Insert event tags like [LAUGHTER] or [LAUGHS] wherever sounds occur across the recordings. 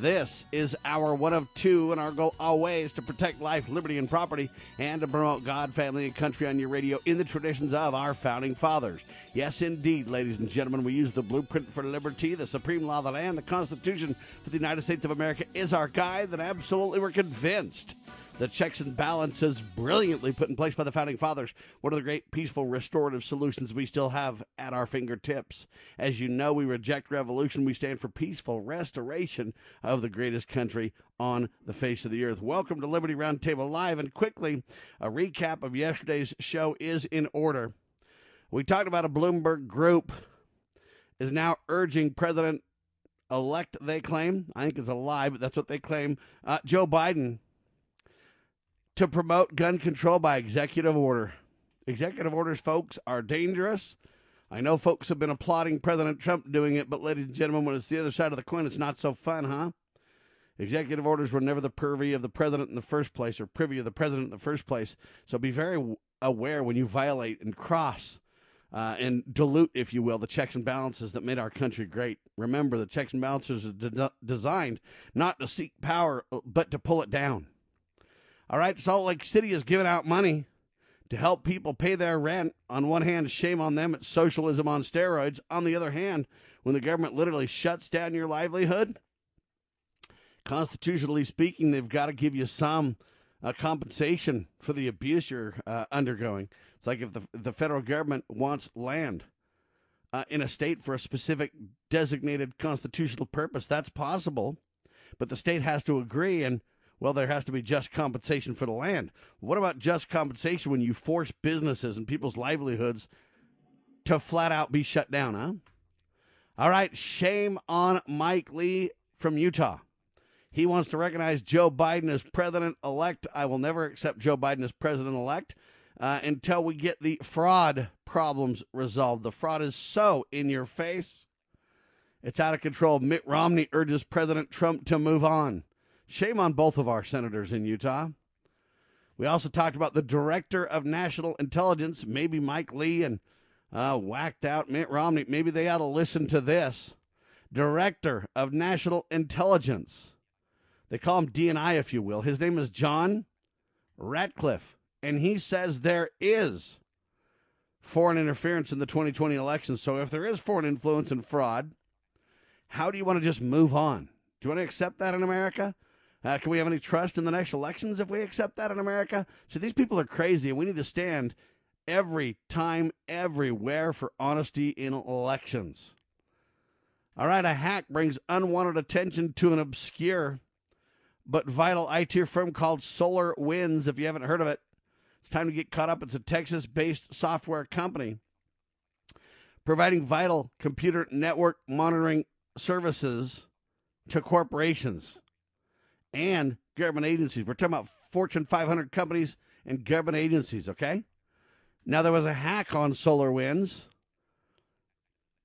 This is our one of two, and our goal always to protect life, liberty, and property, and to promote God, family, and country on your radio in the traditions of our founding fathers. Yes, indeed, ladies and gentlemen, we use the blueprint for liberty, the supreme law of the land, the Constitution for the United States of America is our guide, and absolutely we're convinced the checks and balances brilliantly put in place by the founding fathers. One of the great peaceful restorative solutions we still have at our fingertips. As you know, we reject revolution. We stand for peaceful restoration of the greatest country on the face of the earth. Welcome to Liberty Roundtable Live. And quickly, a recap of yesterday's show is in order. We talked about a Bloomberg group is now urging President elect, they claim. I think it's a lie, but that's what they claim. Uh, Joe Biden to promote gun control by executive order. Executive orders, folks, are dangerous. I know folks have been applauding President Trump doing it, but ladies and gentlemen, when it's the other side of the coin, it's not so fun, huh? Executive orders were never the purview of the president in the first place, or privy of the president in the first place. So be very aware when you violate and cross uh, and dilute, if you will, the checks and balances that made our country great. Remember, the checks and balances are de- designed not to seek power, but to pull it down. All right, Salt Lake City is giving out money to help people pay their rent. On one hand, shame on them, it's socialism on steroids. On the other hand, when the government literally shuts down your livelihood, constitutionally speaking, they've got to give you some uh, compensation for the abuse you're uh, undergoing. It's like if the, the federal government wants land uh, in a state for a specific designated constitutional purpose, that's possible, but the state has to agree and well, there has to be just compensation for the land. What about just compensation when you force businesses and people's livelihoods to flat out be shut down, huh? All right, shame on Mike Lee from Utah. He wants to recognize Joe Biden as president elect. I will never accept Joe Biden as president elect uh, until we get the fraud problems resolved. The fraud is so in your face, it's out of control. Mitt Romney urges President Trump to move on. Shame on both of our senators in Utah. We also talked about the director of national intelligence, maybe Mike Lee and uh, whacked out Mitt Romney. Maybe they ought to listen to this. Director of National Intelligence. They call him DNI, if you will. His name is John Ratcliffe, and he says there is foreign interference in the 2020 election. So if there is foreign influence and fraud, how do you want to just move on? Do you want to accept that in America? Uh, can we have any trust in the next elections if we accept that in America? So these people are crazy, and we need to stand every time, everywhere for honesty in elections. All right, a hack brings unwanted attention to an obscure but vital IT firm called SolarWinds. If you haven't heard of it, it's time to get caught up. It's a Texas based software company providing vital computer network monitoring services to corporations and government agencies. We're talking about Fortune 500 companies and government agencies, okay? Now, there was a hack on SolarWinds.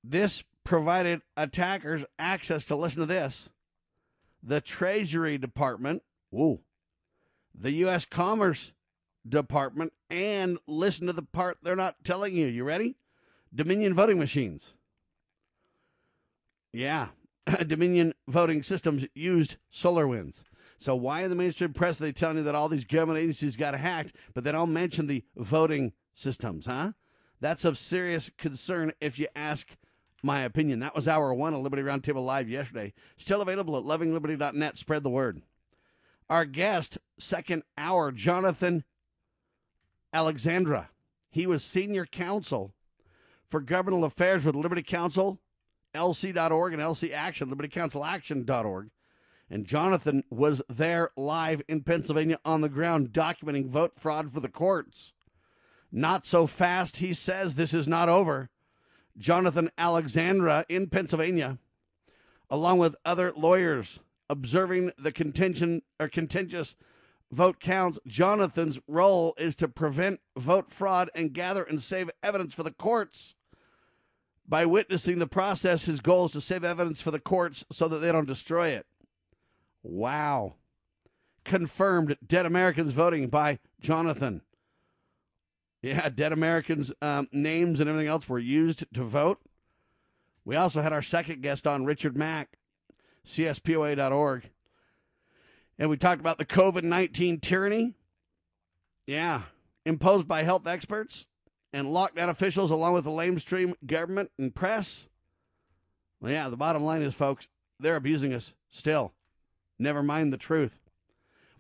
This provided attackers access to listen to this the Treasury Department, whoa, the U.S. Commerce Department, and listen to the part they're not telling you. You ready? Dominion voting machines. Yeah, [LAUGHS] Dominion voting systems used SolarWinds. So why in the mainstream press are they telling you that all these government agencies got hacked, but they don't mention the voting systems, huh? That's of serious concern if you ask my opinion. That was hour one of Liberty Roundtable Live yesterday. Still available at lovingliberty.net. Spread the word. Our guest, second hour, Jonathan Alexandre. He was senior counsel for governmental affairs with Liberty Counsel, LC.org, and LC Action, LibertyCounselAction.org. And Jonathan was there live in Pennsylvania on the ground documenting vote fraud for the courts. Not so fast, he says this is not over. Jonathan Alexandre in Pennsylvania, along with other lawyers, observing the contention or contentious vote counts, Jonathan's role is to prevent vote fraud and gather and save evidence for the courts. By witnessing the process, his goal is to save evidence for the courts so that they don't destroy it. Wow. Confirmed dead Americans voting by Jonathan. Yeah, dead Americans' um, names and everything else were used to vote. We also had our second guest on, Richard Mack, CSPOA.org. And we talked about the COVID 19 tyranny. Yeah, imposed by health experts and lockdown officials, along with the lamestream government and press. Well, yeah, the bottom line is, folks, they're abusing us still. Never mind the truth.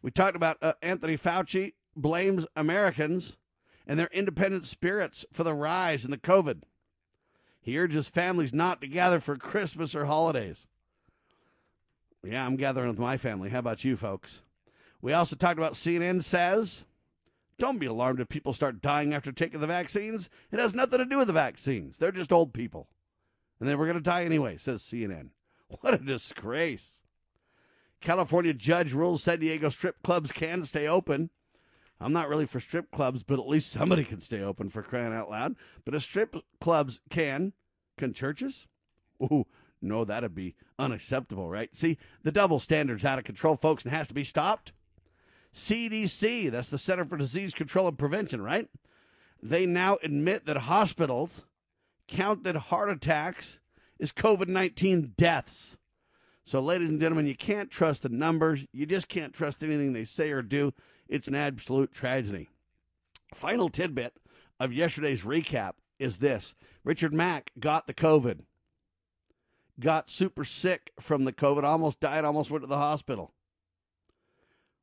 We talked about uh, Anthony Fauci blames Americans and their independent spirits for the rise in the COVID. He urges families not to gather for Christmas or holidays. Yeah, I'm gathering with my family. How about you, folks? We also talked about CNN says, don't be alarmed if people start dying after taking the vaccines. It has nothing to do with the vaccines. They're just old people. And they were going to die anyway, says CNN. What a disgrace. California judge rules San Diego strip clubs can stay open. I'm not really for strip clubs, but at least somebody can stay open for crying out loud. But if strip clubs can, can churches? Ooh, no, that'd be unacceptable, right? See, the double standard's out of control, folks, and has to be stopped. CDC, that's the Center for Disease Control and Prevention, right? They now admit that hospitals counted heart attacks as COVID 19 deaths. So, ladies and gentlemen, you can't trust the numbers. You just can't trust anything they say or do. It's an absolute tragedy. Final tidbit of yesterday's recap is this Richard Mack got the COVID, got super sick from the COVID, almost died, almost went to the hospital.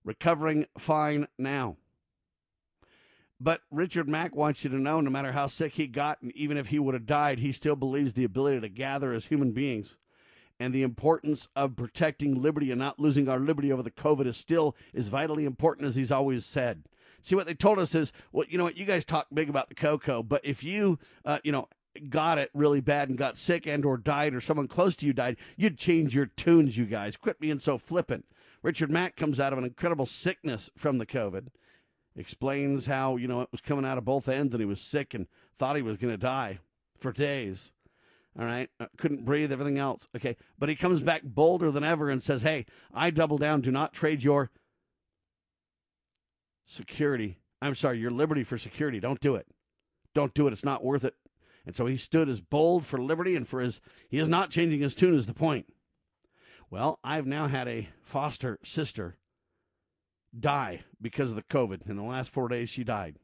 Recovering fine now. But Richard Mack wants you to know no matter how sick he got, and even if he would have died, he still believes the ability to gather as human beings and the importance of protecting liberty and not losing our liberty over the COVID is still as vitally important as he's always said. See, what they told us is, well, you know what, you guys talk big about the cocoa, but if you, uh, you know, got it really bad and got sick and or died or someone close to you died, you'd change your tunes, you guys. Quit being so flippant. Richard Mack comes out of an incredible sickness from the COVID, explains how, you know, it was coming out of both ends and he was sick and thought he was going to die for days. All right. Uh, couldn't breathe, everything else. Okay. But he comes back bolder than ever and says, Hey, I double down. Do not trade your security. I'm sorry, your liberty for security. Don't do it. Don't do it. It's not worth it. And so he stood as bold for liberty and for his, he is not changing his tune, is the point. Well, I've now had a foster sister die because of the COVID. In the last four days, she died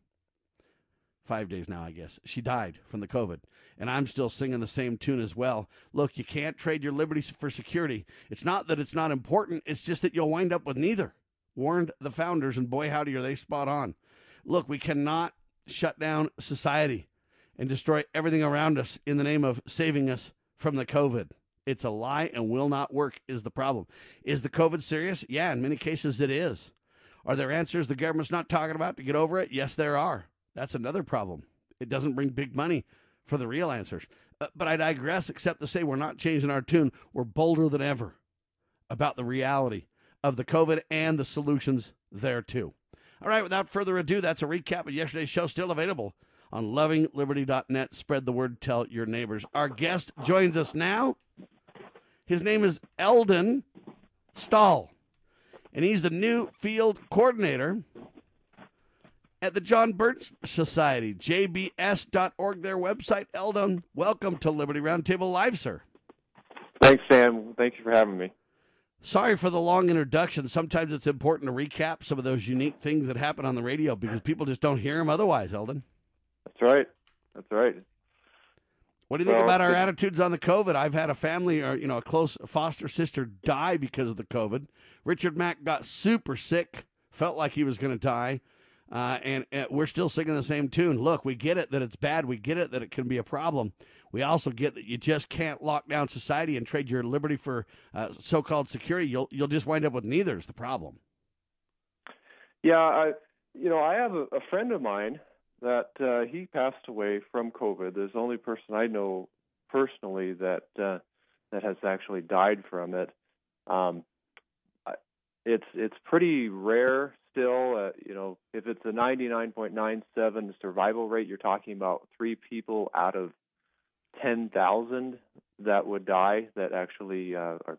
five days now, I guess. She died from the COVID. And I'm still singing the same tune as well. Look, you can't trade your liberties for security. It's not that it's not important, it's just that you'll wind up with neither. Warned the founders, and boy, howdy, are they spot on. Look, we cannot shut down society and destroy everything around us in the name of saving us from the COVID. It's a lie and will not work, is the problem. Is the COVID serious? Yeah, in many cases it is. Are there answers the government's not talking about to get over it? Yes, there are. That's another problem. It doesn't bring big money for the real answers. Uh, but I digress, except to say we're not changing our tune. We're bolder than ever about the reality of the COVID and the solutions there too. All right, without further ado, that's a recap of yesterday's show, still available on lovingliberty.net. Spread the word, tell your neighbors. Our guest joins us now. His name is Eldon Stahl, and he's the new field coordinator at the John Birch Society, jbs.org, their website. Eldon, welcome to Liberty Roundtable Live, sir. Thanks, Sam. Thank you for having me. Sorry for the long introduction. Sometimes it's important to recap some of those unique things that happen on the radio because people just don't hear them otherwise, Eldon. That's right. That's right. What do you think well, about our attitudes on the COVID? I've had a family or you know a close foster sister die because of the COVID. Richard Mack got super sick, felt like he was going to die. Uh, and, and, we're still singing the same tune. Look, we get it that it's bad. We get it that it can be a problem. We also get that you just can't lock down society and trade your liberty for uh, so-called security. You'll you'll just wind up with neither. Is the problem? Yeah, I you know I have a, a friend of mine that uh, he passed away from COVID. There's the only person I know personally that uh, that has actually died from it. Um, it's it's pretty rare still, uh, you know, if it's a 99.97 survival rate, you're talking about three people out of 10,000 that would die that actually uh, are,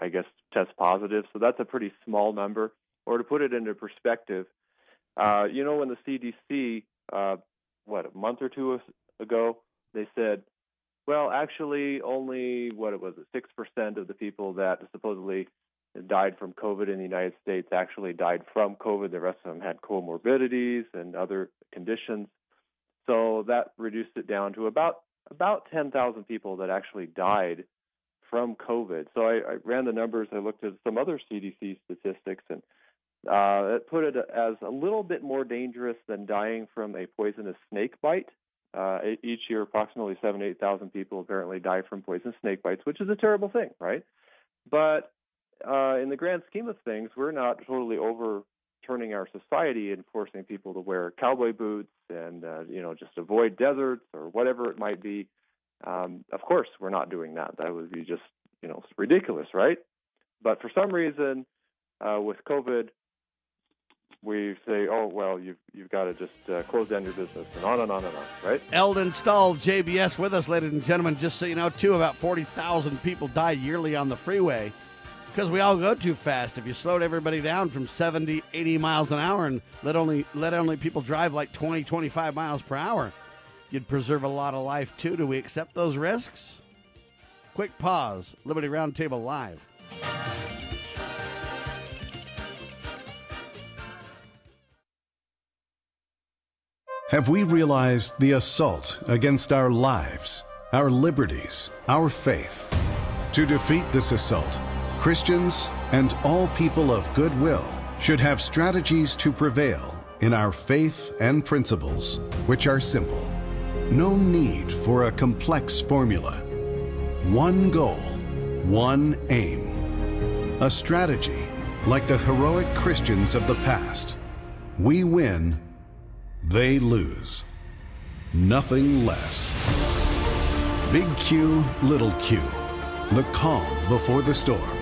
I guess, test positive. So that's a pretty small number. Or to put it into perspective, uh, you know, when the CDC, uh, what, a month or two ago, they said, well, actually, only, what it was it, 6% of the people that supposedly died from COVID in the United States actually died from COVID. The rest of them had comorbidities and other conditions. So that reduced it down to about about 10,000 people that actually died from COVID. So I, I, ran the numbers. I looked at some other CDC statistics, and uh, it put it as a little bit more dangerous than dying from a poisonous snake bite. Uh, each year, approximately seven, eight thousand people apparently die from poisonous snake bites, which is a terrible thing, right? But uh, in the grand scheme of things, we're not totally overturning our society and forcing people to wear cowboy boots and uh, you know just avoid deserts or whatever it might be. Um, of course, we're not doing that. That would be just you know ridiculous, right? But for some reason, uh, with COVID, we say, oh well, you've you've got to just uh, close down your business, and on and on and on, right? Eldon Stahl, JBS, with us, ladies and gentlemen. Just so you know, too, about forty thousand people die yearly on the freeway because we all go too fast. If you slowed everybody down from 70, 80 miles an hour and let only let only people drive like 20, 25 miles per hour, you'd preserve a lot of life too. Do we accept those risks? Quick pause. Liberty Roundtable Live. Have we realized the assault against our lives, our liberties, our faith? To defeat this assault, Christians and all people of goodwill should have strategies to prevail in our faith and principles, which are simple. No need for a complex formula. One goal, one aim. A strategy like the heroic Christians of the past. We win, they lose. Nothing less. Big Q, little q. The calm before the storm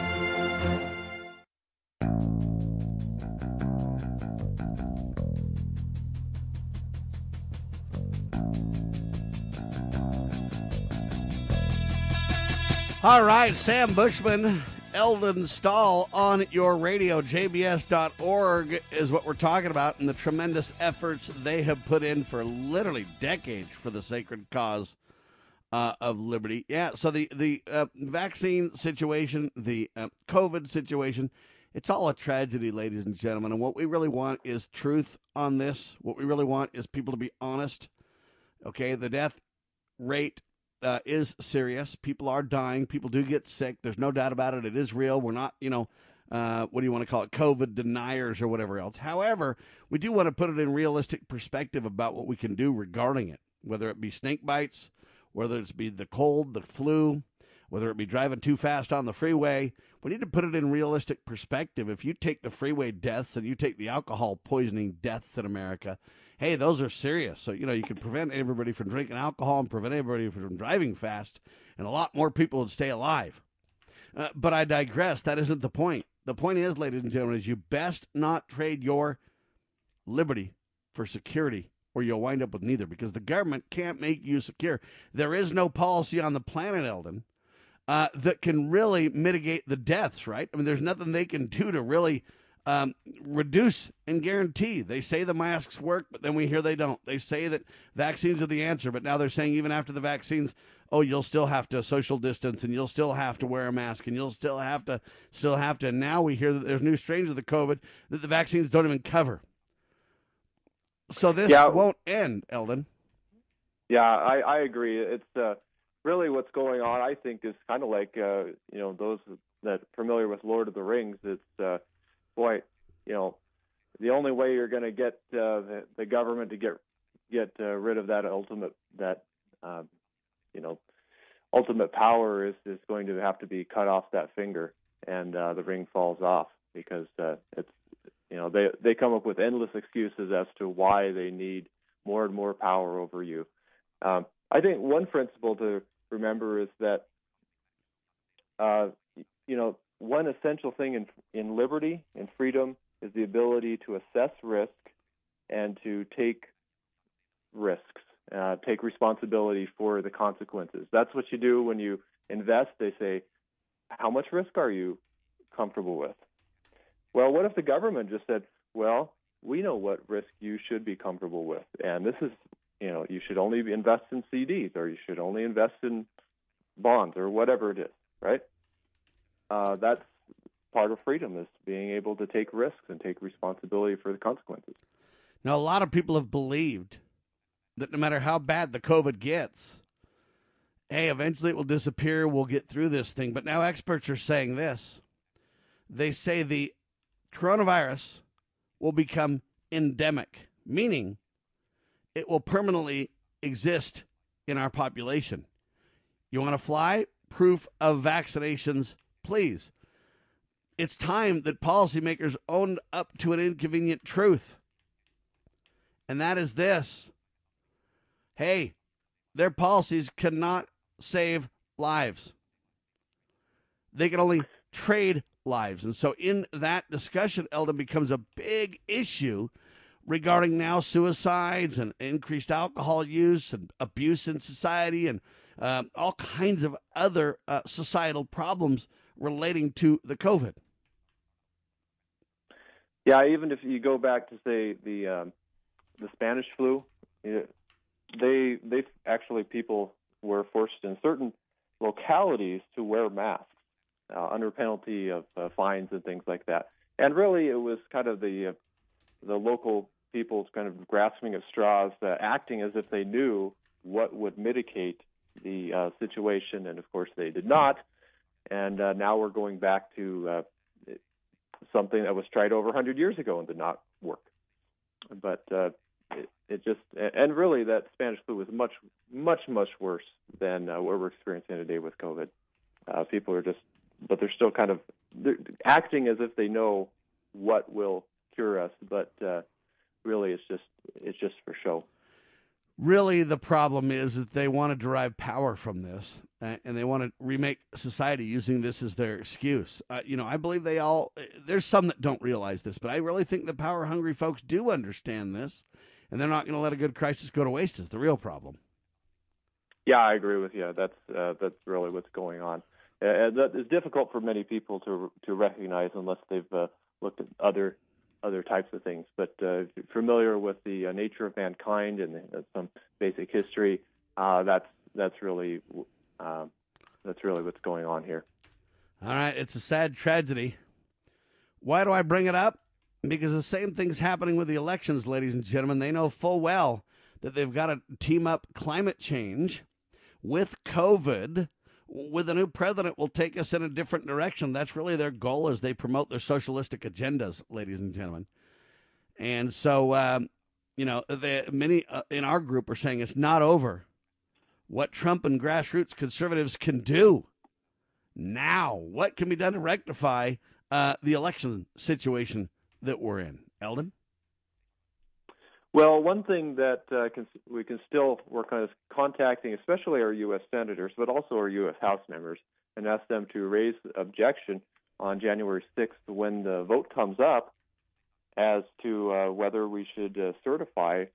All right, Sam Bushman, Eldon Stahl on your radio. JBS.org is what we're talking about and the tremendous efforts they have put in for literally decades for the sacred cause uh, of liberty. Yeah, so the, the uh, vaccine situation, the uh, COVID situation, it's all a tragedy, ladies and gentlemen. And what we really want is truth on this. What we really want is people to be honest. Okay, the death rate uh, is serious. People are dying. People do get sick. There's no doubt about it. It is real. We're not, you know, uh, what do you want to call it? COVID deniers or whatever else. However, we do want to put it in realistic perspective about what we can do regarding it, whether it be snake bites, whether it's be the cold, the flu, whether it be driving too fast on the freeway. We need to put it in realistic perspective. If you take the freeway deaths and you take the alcohol poisoning deaths in America, hey, those are serious. So, you know, you can prevent everybody from drinking alcohol and prevent everybody from driving fast, and a lot more people would stay alive. Uh, but I digress. That isn't the point. The point is, ladies and gentlemen, is you best not trade your liberty for security or you'll wind up with neither because the government can't make you secure. There is no policy on the planet, Eldon, uh, that can really mitigate the deaths, right? I mean, there's nothing they can do to really um, reduce and guarantee. They say the masks work, but then we hear they don't. They say that vaccines are the answer, but now they're saying even after the vaccines, oh, you'll still have to social distance and you'll still have to wear a mask and you'll still have to, still have to. And now we hear that there's new strains of the COVID that the vaccines don't even cover. So this yeah. won't end, Eldon. Yeah, I, I agree. It's uh, really what's going on. I think is kind of like uh, you know those that familiar with Lord of the Rings. It's uh, boy, you know, the only way you're going to get uh, the, the government to get get uh, rid of that ultimate that um, you know ultimate power is is going to have to be cut off that finger, and uh, the ring falls off because uh, it's you know, they they come up with endless excuses as to why they need more and more power over you. Um, I think one principle to remember is that, uh, you know, one essential thing in in liberty and freedom is the ability to assess risk and to take risks, uh, take responsibility for the consequences. That's what you do when you invest. They say, how much risk are you comfortable with? Well, what if the government just said, well, we know what risk you should be comfortable with, and this is, you know, you should only invest in CDs or you should only invest in bonds or whatever it is, right? Uh, that's part of freedom is being able to take risks and take responsibility for the consequences. Now, a lot of people have believed that no matter how bad the COVID gets, hey, eventually it will disappear. We'll get through this thing. But now experts are saying this. They say the coronavirus will become endemic, meaning it will permanently exist in our population. You want to fly? Proof of vaccinations, please. It's time that policymakers owned up to an inconvenient truth. And that is this hey, their policies cannot save lives. They can only trade lives. And so, in that discussion, Eldon becomes a big issue regarding now suicides and increased alcohol use and abuse in society and uh, all kinds of other uh, societal problems relating to the COVID. Yeah, even if you go back to say the um, the Spanish flu, they they actually people were forced in certain localities to wear masks uh, under penalty of uh, fines and things like that. And really, it was kind of the uh, the local people's kind of grasping at straws, uh, acting as if they knew what would mitigate the uh, situation, and of course they did not. And uh, now we're going back to uh, something that was tried over 100 years ago and did not work. But uh, it, it just and really that Spanish flu was much much much worse than uh, what we're experiencing today with COVID. Uh, people are just but they're still kind of they're acting as if they know what will cure us, but uh, really it's just it's just for show. Really, the problem is that they want to derive power from this, and they want to remake society using this as their excuse. Uh, you know, I believe they all. There's some that don't realize this, but I really think the power hungry folks do understand this, and they're not going to let a good crisis go to waste. Is the real problem. Yeah, I agree with you. That's uh, that's really what's going on. Uh, that is difficult for many people to to recognize unless they've uh, looked at other other types of things. But uh, familiar with the uh, nature of mankind and uh, some basic history, uh, that's that's really uh, that's really what's going on here. All right, it's a sad tragedy. Why do I bring it up? Because the same thing's happening with the elections, ladies and gentlemen. They know full well that they've got to team up climate change with COVID with a new president will take us in a different direction. That's really their goal as they promote their socialistic agendas, ladies and gentlemen. And so, um, you know, the, many uh, in our group are saying it's not over. What Trump and grassroots conservatives can do now, what can be done to rectify uh, the election situation that we're in? Eldon? Well, one thing that uh, can, we can still work on is contacting, especially our U.S. senators, but also our U.S. House members, and ask them to raise objection on January 6th when the vote comes up as to uh, whether we should uh, certify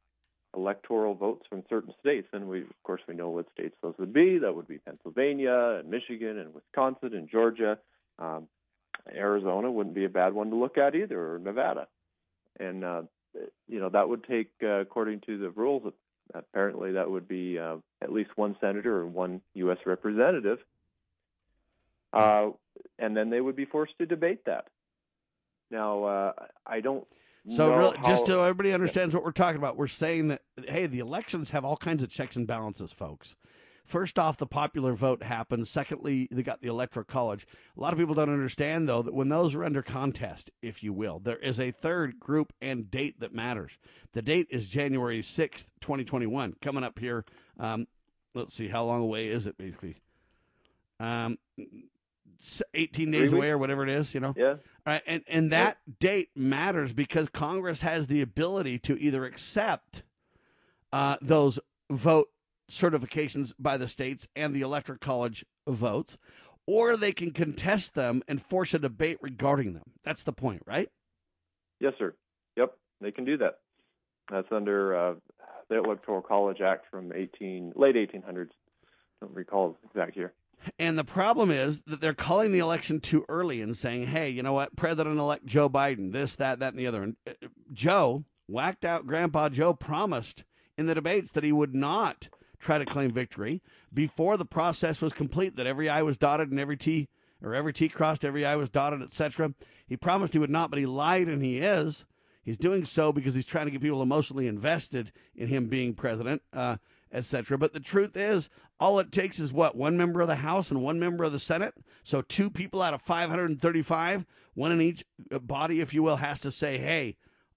electoral votes from certain states. And we, of course, we know what states those would be. That would be Pennsylvania and Michigan and Wisconsin and Georgia. Um, Arizona wouldn't be a bad one to look at either, or Nevada. And uh, you know that would take, uh, according to the rules, apparently that would be uh, at least one senator and one U.S. representative. Uh, and then they would be forced to debate that. Now, uh, I don't. So, really, how, just so everybody understands what we're talking about, we're saying that hey, the elections have all kinds of checks and balances, folks. First off, the popular vote happens. Secondly, they got the electoral college. A lot of people don't understand, though, that when those are under contest, if you will, there is a third group and date that matters. The date is January 6th, 2021, coming up here. Um, let's see, how long away is it, basically? Um, 18 days away or whatever it is, you know? Yeah. All right. And, and that yeah. date matters because Congress has the ability to either accept uh, those vote certifications by the states and the electoral college votes, or they can contest them and force a debate regarding them. That's the point, right? Yes, sir. Yep, they can do that. That's under uh, the Electoral College Act from 18 late 1800s. Don't recall the exact year. And the problem is that they're calling the election too early and saying, hey, you know what? President elect Joe Biden, this, that, that, and the other. And uh, Joe, whacked out Grandpa Joe, promised in the debates that he would not try to claim victory before the process was complete, that every I was dotted and every T or every T crossed, every I was dotted, etc. He promised he would not, but he lied and he is. He's doing so because he's trying to get people emotionally invested in him being president. Uh, etc. But the truth is, all it takes is what one member of the House and one member of the Senate. So two people out of 535, one in each body, if you will, has to say, "Hey,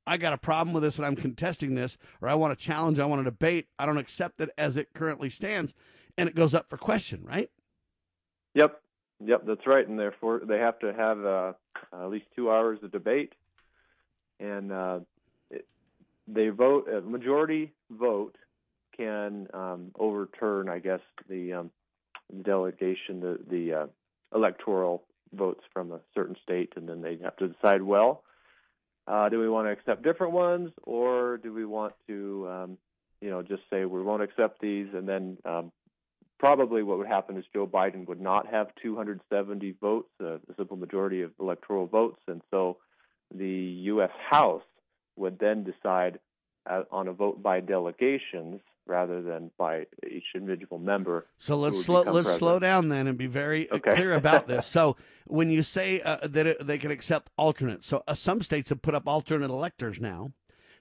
I got a problem with this and I'm contesting this, or I want to challenge, I want to debate. I don't accept it as it currently stands," and it goes up for question, right? Yep, yep, that's right. And therefore, they have to have uh, at least two hours of debate, and uh, it, they vote a majority vote can um, overturn, I guess, the um, delegation, the, the uh, electoral votes from a certain state, and then they have to decide, well, uh, do we want to accept different ones, or do we want to, um, you know, just say we won't accept these, and then um, probably what would happen is Joe Biden would not have 270 votes, uh, a simple majority of electoral votes, and so the U.S. House would then decide uh, on a vote by delegations rather than by each individual member. So let's slow let's president. slow down then and be very okay. clear about this. so when you say uh, that it, they can accept alternates, so uh, some states have put up alternate electors now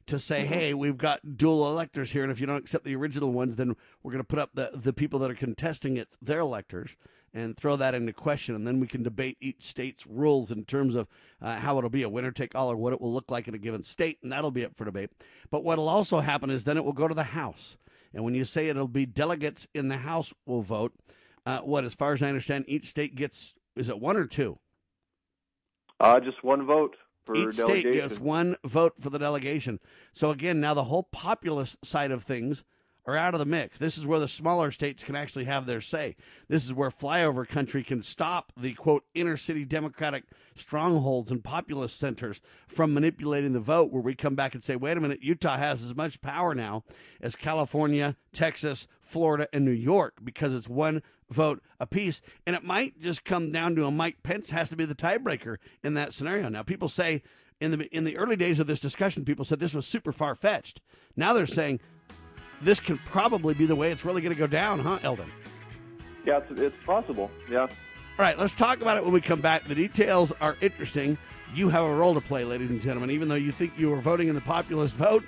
to say, mm-hmm. hey, we've got dual electors here, and if you don't accept the original ones, then we're going to put up the the people that are contesting it, their electors and throw that into question. And then we can debate each state's rules in terms of uh, how it'll be a winner take all or what it will look like in a given state. And that'll be up for debate. But what'll also happen is then it will go to the House. And when you say it'll be delegates in the House will vote, uh, what, as far as I understand, each state gets, is it one or two? Uh, just one vote. Each state gets one vote for the delegation. So again, now the whole populist side of things are out of the mix. This is where the smaller states can actually have their say. This is where flyover country can stop the quote inner city democratic strongholds and populist centers from manipulating the vote, where we come back and say, wait a minute, Utah has as much power now as California, Texas, Florida, and New York because it's one vote apiece. And it might just come down to a Mike Pence has to be the tiebreaker in that scenario. Now, people say in the in the early days of this discussion, people said this was super far fetched. Now they're saying this can probably be the way it's really going to go down, huh, Eldon? Yeah, it's, it's possible. Yeah. All right, let's talk about it when we come back. The details are interesting. You have a role to play, ladies and gentlemen. Even though you think you are voting in the populist vote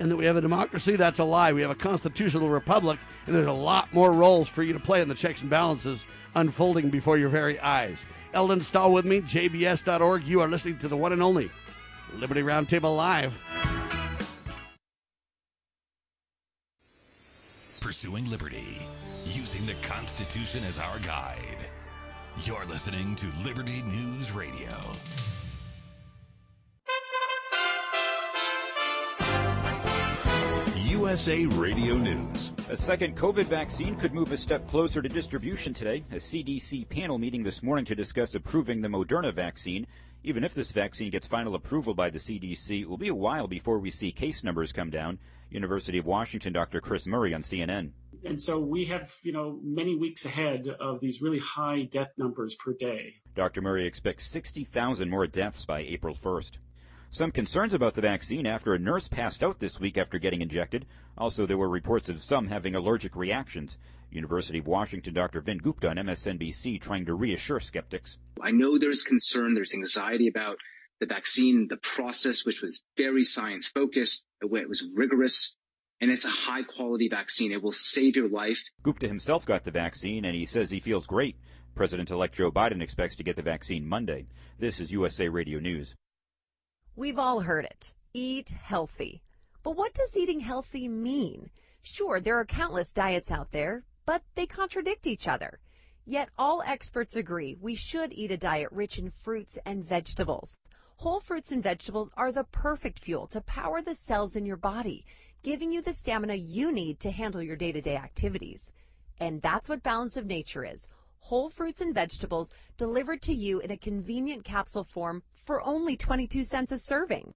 and that we have a democracy, that's a lie. We have a constitutional republic, and there's a lot more roles for you to play in the checks and balances unfolding before your very eyes. Eldon Stahl with me, jbs.org. You are listening to the one and only Liberty Roundtable Live. Pursuing liberty, using the Constitution as our guide. You're listening to Liberty News Radio. USA Radio News. A second COVID vaccine could move a step closer to distribution today. A CDC panel meeting this morning to discuss approving the Moderna vaccine. Even if this vaccine gets final approval by the CDC, it will be a while before we see case numbers come down. University of Washington Dr. Chris Murray on CNN. And so we have, you know, many weeks ahead of these really high death numbers per day. Dr. Murray expects 60,000 more deaths by April 1st. Some concerns about the vaccine after a nurse passed out this week after getting injected. Also, there were reports of some having allergic reactions. University of Washington Dr. Vin Gupta on MSNBC trying to reassure skeptics. I know there's concern, there's anxiety about the vaccine, the process, which was very science focused, it was rigorous, and it's a high quality vaccine. It will save your life. Gupta himself got the vaccine, and he says he feels great. President elect Joe Biden expects to get the vaccine Monday. This is USA Radio News. We've all heard it. Eat healthy. But what does eating healthy mean? Sure, there are countless diets out there, but they contradict each other. Yet all experts agree we should eat a diet rich in fruits and vegetables. Whole fruits and vegetables are the perfect fuel to power the cells in your body, giving you the stamina you need to handle your day-to-day activities. And that's what Balance of Nature is. Whole fruits and vegetables delivered to you in a convenient capsule form for only 22 cents a serving.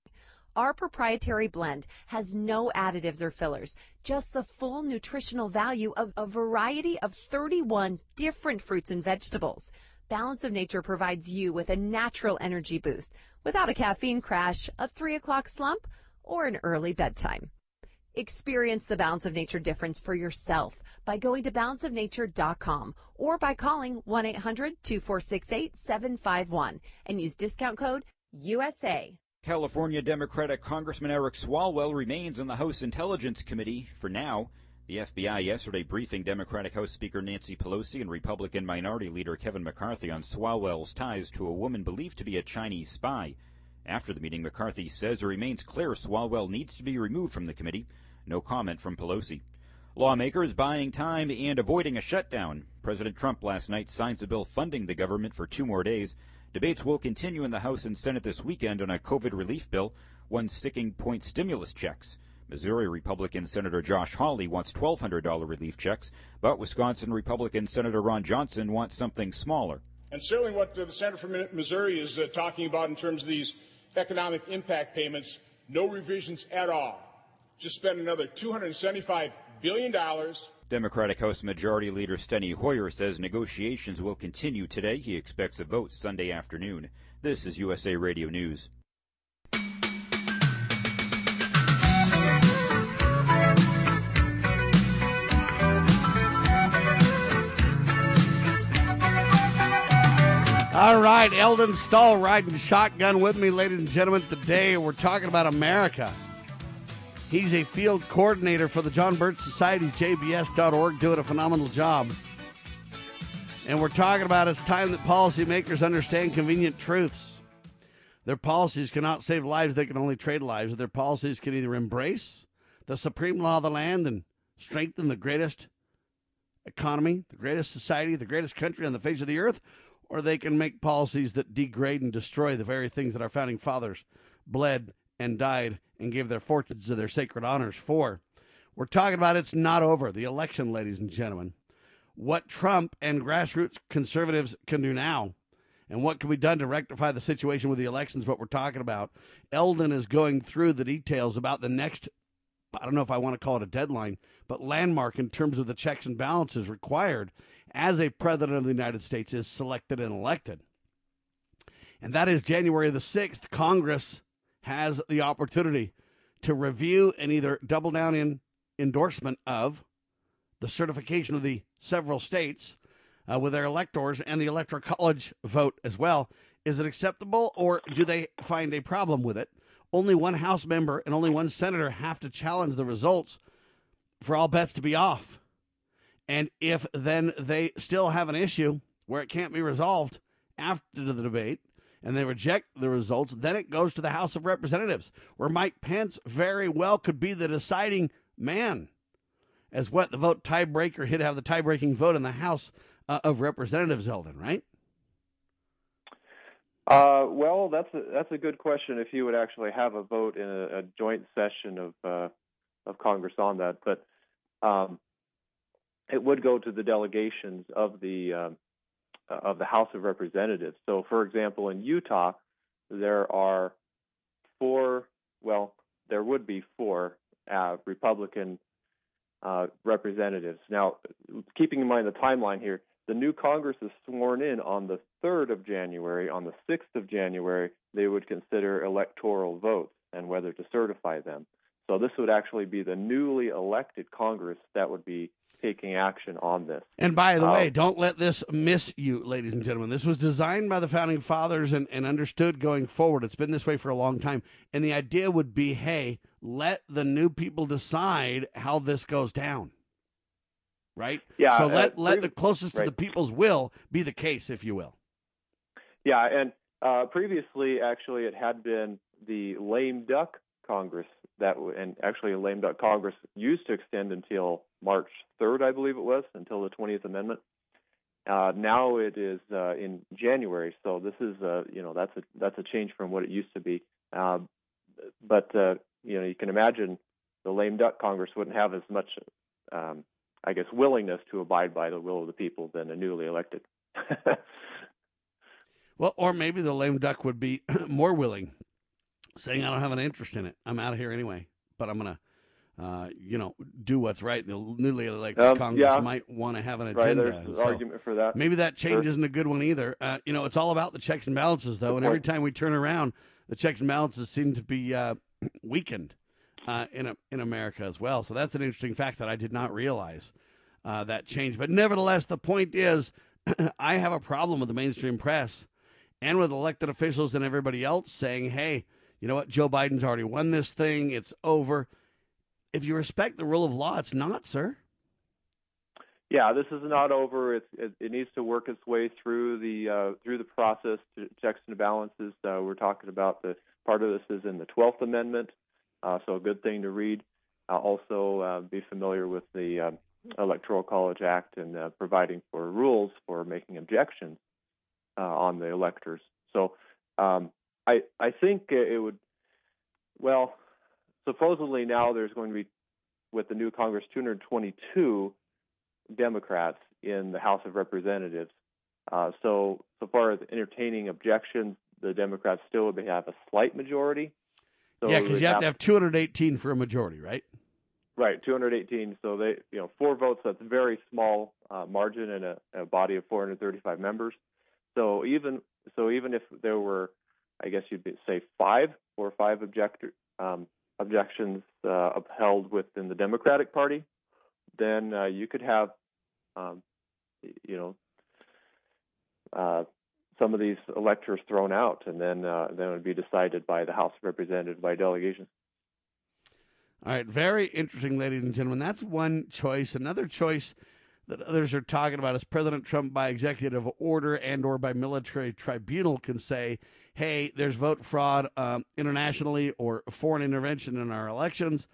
Our proprietary blend has no additives or fillers, just the full nutritional value of a variety of 31 different fruits and vegetables. Balance of Nature provides you with a natural energy boost without a caffeine crash, a 3 o'clock slump, or an early bedtime. Experience the Balance of Nature difference for yourself by going to balanceofnature.com or by calling 1 800 246 8751 and use discount code USA. California Democratic Congressman Eric Swalwell remains on the House Intelligence Committee for now. The FBI yesterday briefing Democratic House Speaker Nancy Pelosi and Republican Minority Leader Kevin McCarthy on Swalwell's ties to a woman believed to be a Chinese spy. After the meeting, McCarthy says it remains clear Swalwell needs to be removed from the committee. No comment from Pelosi. Lawmakers buying time and avoiding a shutdown. President Trump last night signs a bill funding the government for two more days. Debates will continue in the House and Senate this weekend on a COVID relief bill, one sticking point stimulus checks. Missouri Republican Senator Josh Hawley wants $1,200 relief checks, but Wisconsin Republican Senator Ron Johnson wants something smaller. And certainly what the Senator from Missouri is uh, talking about in terms of these economic impact payments, no revisions at all. Just spend another 275 billion dollars. Democratic House Majority Leader Steny Hoyer says negotiations will continue today. He expects a vote Sunday afternoon. This is USA Radio News. All right, Eldon Stahl riding shotgun with me, ladies and gentlemen. Today we're talking about America. He's a field coordinator for the John Birch Society, JBS.org, doing a phenomenal job. And we're talking about it's time that policymakers understand convenient truths. Their policies cannot save lives, they can only trade lives. Their policies can either embrace the supreme law of the land and strengthen the greatest economy, the greatest society, the greatest country on the face of the earth, or they can make policies that degrade and destroy the very things that our founding fathers bled and died and gave their fortunes to their sacred honors for. We're talking about it's not over, the election, ladies and gentlemen. What Trump and grassroots conservatives can do now, and what can be done to rectify the situation with the elections, what we're talking about. Eldon is going through the details about the next, I don't know if I want to call it a deadline, but landmark in terms of the checks and balances required as a president of the United States is selected and elected. And that is January the 6th. Congress has the opportunity to review and either double down in endorsement of the certification of the several states uh, with their electors and the electoral college vote as well. Is it acceptable or do they find a problem with it? Only one House member and only one senator have to challenge the results for all bets to be off. And if then they still have an issue where it can't be resolved after the debate, and they reject the results, then it goes to the House of Representatives, where Mike Pence very well could be the deciding man. As what the vote tiebreaker, he'd have the tie-breaking vote in the House uh, of Representatives, Eldon, right? Uh, well, that's a that's a good question. If you would actually have a vote in a, a joint session of uh, of Congress on that, but um, it would go to the delegations of the um, of the House of Representatives. So, for example, in Utah, there are four. Well, there would be four uh, Republican uh, representatives. Now, keeping in mind the timeline here, the new Congress is sworn in on the 3rd of January. On the 6th of January, they would consider electoral votes and whether to certify them. So this would actually be the newly elected Congress that would be taking action on this. And by the um, way, don't let this miss you, ladies and gentlemen. This was designed by the founding fathers and, and understood going forward. It's been this way for a long time. And the idea would be hey, let the new people decide how this goes down. Right? Yeah. So let, uh, let the closest right. to the people's will be the case, if you will. Yeah. And uh, previously, actually, it had been the lame duck Congress that and actually a lame duck Congress used to extend until March 3rd, I believe it was, until the 20th Amendment. Uh, now it is uh, in January, so this is uh, you know that's a that's a change from what it used to be. Uh, but uh, you know you can imagine the lame duck Congress wouldn't have as much, um, I guess, willingness to abide by the will of the people than a newly elected. [LAUGHS] well, or maybe the lame duck would be [CLEARS THROAT] more willing saying I don't have an interest in it. I'm out of here anyway. But I'm gonna, uh, you know, do what's right. The newly elected um, Congress yeah. might want to have an agenda. Right, there's so argument for that. Maybe that change sure. isn't a good one either. Uh, you know, it's all about the checks and balances, though. Good and point. every time we turn around, the checks and balances seem to be uh, [CLEARS THROAT] weakened uh, in a, in America as well. So that's an interesting fact that I did not realize uh, that change. But nevertheless, the point is, [CLEARS THROAT] I have a problem with the mainstream press and with elected officials and everybody else saying, "Hey." You know what, Joe Biden's already won this thing, it's over. If you respect the rule of law, it's not, sir. Yeah, this is not over. It, it, it needs to work its way through the uh, through the process, to checks and balances. Uh, we're talking about the part of this is in the Twelfth Amendment, uh, so a good thing to read. Uh, also, uh, be familiar with the um, Electoral College Act and uh, providing for rules for making objections on the electors. So um, I I think it would. Well, supposedly now there's going to be with the new Congress 222 Democrats in the House of Representatives. Uh, so so far as entertaining objections, the Democrats still would have a slight majority. So yeah, because you have, have to have 218 for a majority, right? Right, 218. So they, you know, four votes. That's a very small uh, margin in a, a, body of 435 members. So even so, even if there were I guess you'd say five or five um, objections uh, upheld within the Democratic Party, then uh, you could have, um, you know, uh, some of these electors thrown out, and then uh, then it would be decided by the House of Representatives by delegation. All right, very interesting, ladies and gentlemen. That's one choice. Another choice that others are talking about is President Trump, by executive order and or by military tribunal, can say hey, there's vote fraud um, internationally or foreign intervention in our elections,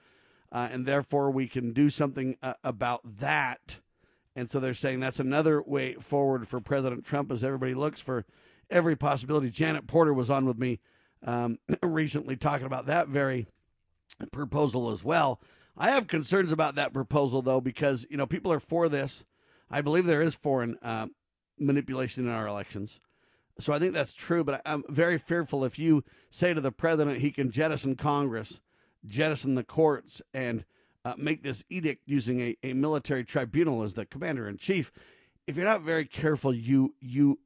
uh, and therefore we can do something uh, about that. And so they're saying that's another way forward for President Trump as everybody looks for every possibility. Janet Porter was on with me um, [CLEARS THROAT] recently talking about that very proposal as well. I have concerns about that proposal though because you know people are for this. I believe there is foreign uh, manipulation in our elections. So I think that's true, but I'm very fearful if you say to the president he can jettison Congress, jettison the courts, and uh, make this edict using a, a military tribunal as the commander in chief. If you're not very careful, you you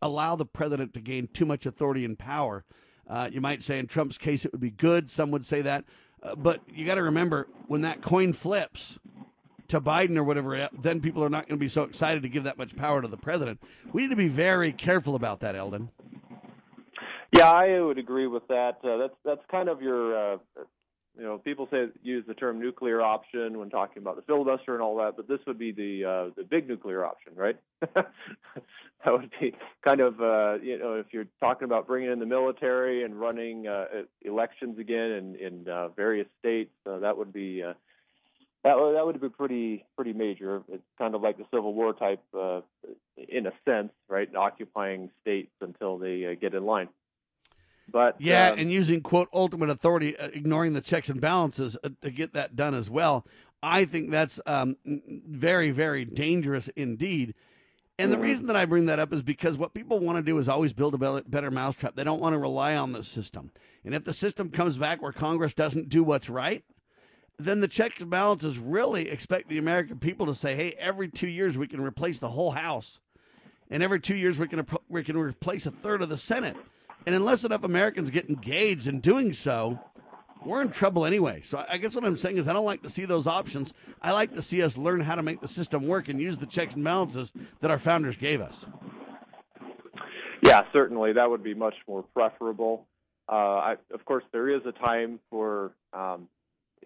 allow the president to gain too much authority and power. Uh, you might say in Trump's case it would be good. Some would say that, uh, but you got to remember when that coin flips, to Biden or whatever, then people are not going to be so excited to give that much power to the president. We need to be very careful about that, Eldon. Yeah, I would agree with that. Uh, that's that's kind of your, uh, you know, people say use the term nuclear option when talking about the filibuster and all that, but this would be the uh, the big nuclear option, right? [LAUGHS] that would be kind of, uh, you know, if you're talking about bringing in the military and running uh, elections again in in uh, various states, uh, that would be. Uh, that would, that would be pretty pretty major. It's kind of like the Civil War type, uh, in a sense, right? Occupying states until they uh, get in line. But yeah, um, and using quote ultimate authority, uh, ignoring the checks and balances uh, to get that done as well. I think that's um, very, very dangerous indeed. And the reason that I bring that up is because what people want to do is always build a better mousetrap. They don't want to rely on the system. And if the system comes back where Congress doesn't do what's right, then the checks and balances really expect the American people to say, "Hey, every two years we can replace the whole House, and every two years we can we can replace a third of the Senate." And unless enough Americans get engaged in doing so, we're in trouble anyway. So I guess what I'm saying is I don't like to see those options. I like to see us learn how to make the system work and use the checks and balances that our founders gave us. Yeah, certainly that would be much more preferable. Uh, I, of course, there is a time for um,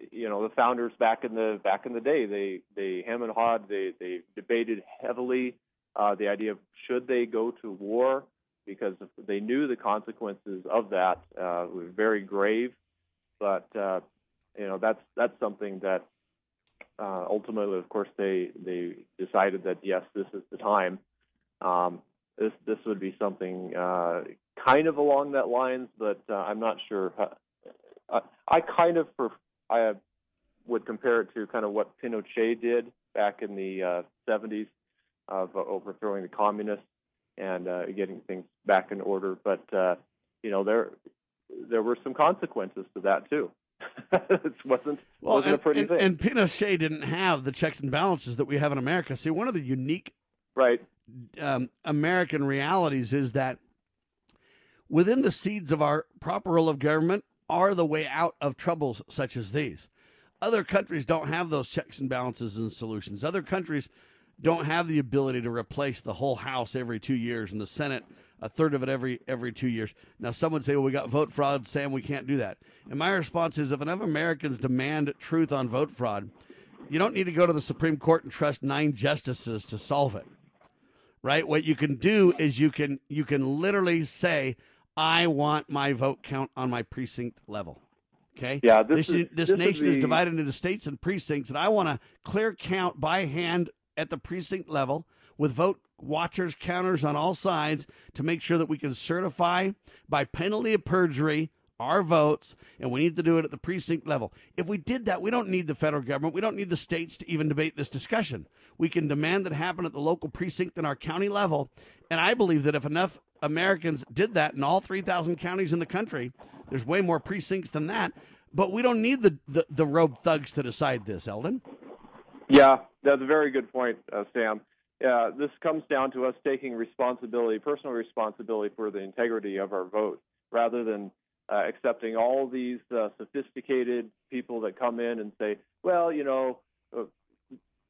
you know the founders back in the back in the day. They they hem and hawed. They they debated heavily uh, the idea of should they go to war because they knew the consequences of that uh, were very grave. But uh, you know that's that's something that uh, ultimately, of course, they they decided that yes, this is the time. Um, this this would be something uh, kind of along that lines, but uh, I'm not sure. I, I kind of I would compare it to kind of what Pinochet did back in the uh, 70s of uh, overthrowing the communists and uh, getting things back in order. But uh, you know there there were some consequences to that too. [LAUGHS] it wasn't Well, wasn't and, a pretty and, thing. and Pinochet didn't have the checks and balances that we have in America. See, one of the unique right um, American realities is that within the seeds of our proper role of government are the way out of troubles such as these. Other countries don't have those checks and balances and solutions. Other countries don't have the ability to replace the whole House every two years and the Senate a third of it every every two years. Now, some would say, "Well, we got vote fraud, Sam. We can't do that." And my response is, if enough Americans demand truth on vote fraud, you don't need to go to the Supreme Court and trust nine justices to solve it. Right? What you can do is you can you can literally say, "I want my vote count on my precinct level." Okay. Yeah, this this, is- this, this nation is be- divided into states and precincts, and I want to clear count by hand at the precinct level with vote watchers, counters on all sides to make sure that we can certify by penalty of perjury our votes, and we need to do it at the precinct level. If we did that, we don't need the federal government. We don't need the states to even debate this discussion. We can demand that happen at the local precinct and our county level. And I believe that if enough Americans did that in all 3,000 counties in the country, there's way more precincts than that. But we don't need the, the, the rogue thugs to decide this, Eldon. Yeah, that's a very good point, uh, Sam. Yeah, this comes down to us taking responsibility, personal responsibility for the integrity of our vote, rather than uh, accepting all these uh, sophisticated people that come in and say, "Well, you know, uh,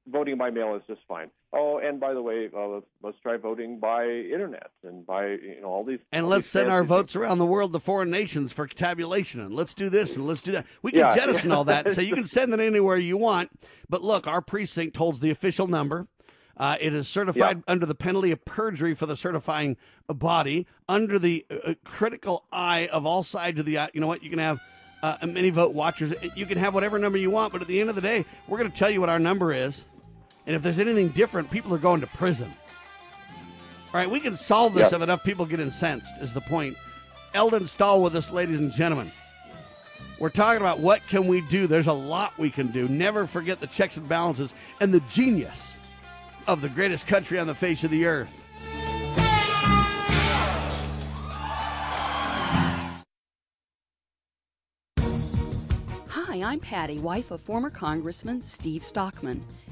voting by mail is just fine." Oh, and by the way, uh, let's let's try voting by internet and by you know all these. And all let's these send our votes around the world to foreign nations for tabulation. And let's do this and let's do that. We can Yeah. jettison all that. So you [LAUGHS] can send it anywhere you want. But look, our precinct holds the official number. Uh, it is certified under the penalty of perjury for the certifying body, under the uh, critical eye of all sides of the. Uh, you know what? You can have uh, many vote watchers. You can have whatever number you want, but at the end of the day, we're going to tell you what our number is. And if there's anything different, people are going to prison. All right, we can solve this Yeah. if enough people get incensed, is the point. Eldon Stahl with us, ladies and gentlemen. We're talking about what can we do. There's a lot we can do. Never forget the checks and balances and the genius of the greatest country on the face of the earth. Hi, I'm Patty, wife of former Congressman Steve Stockman.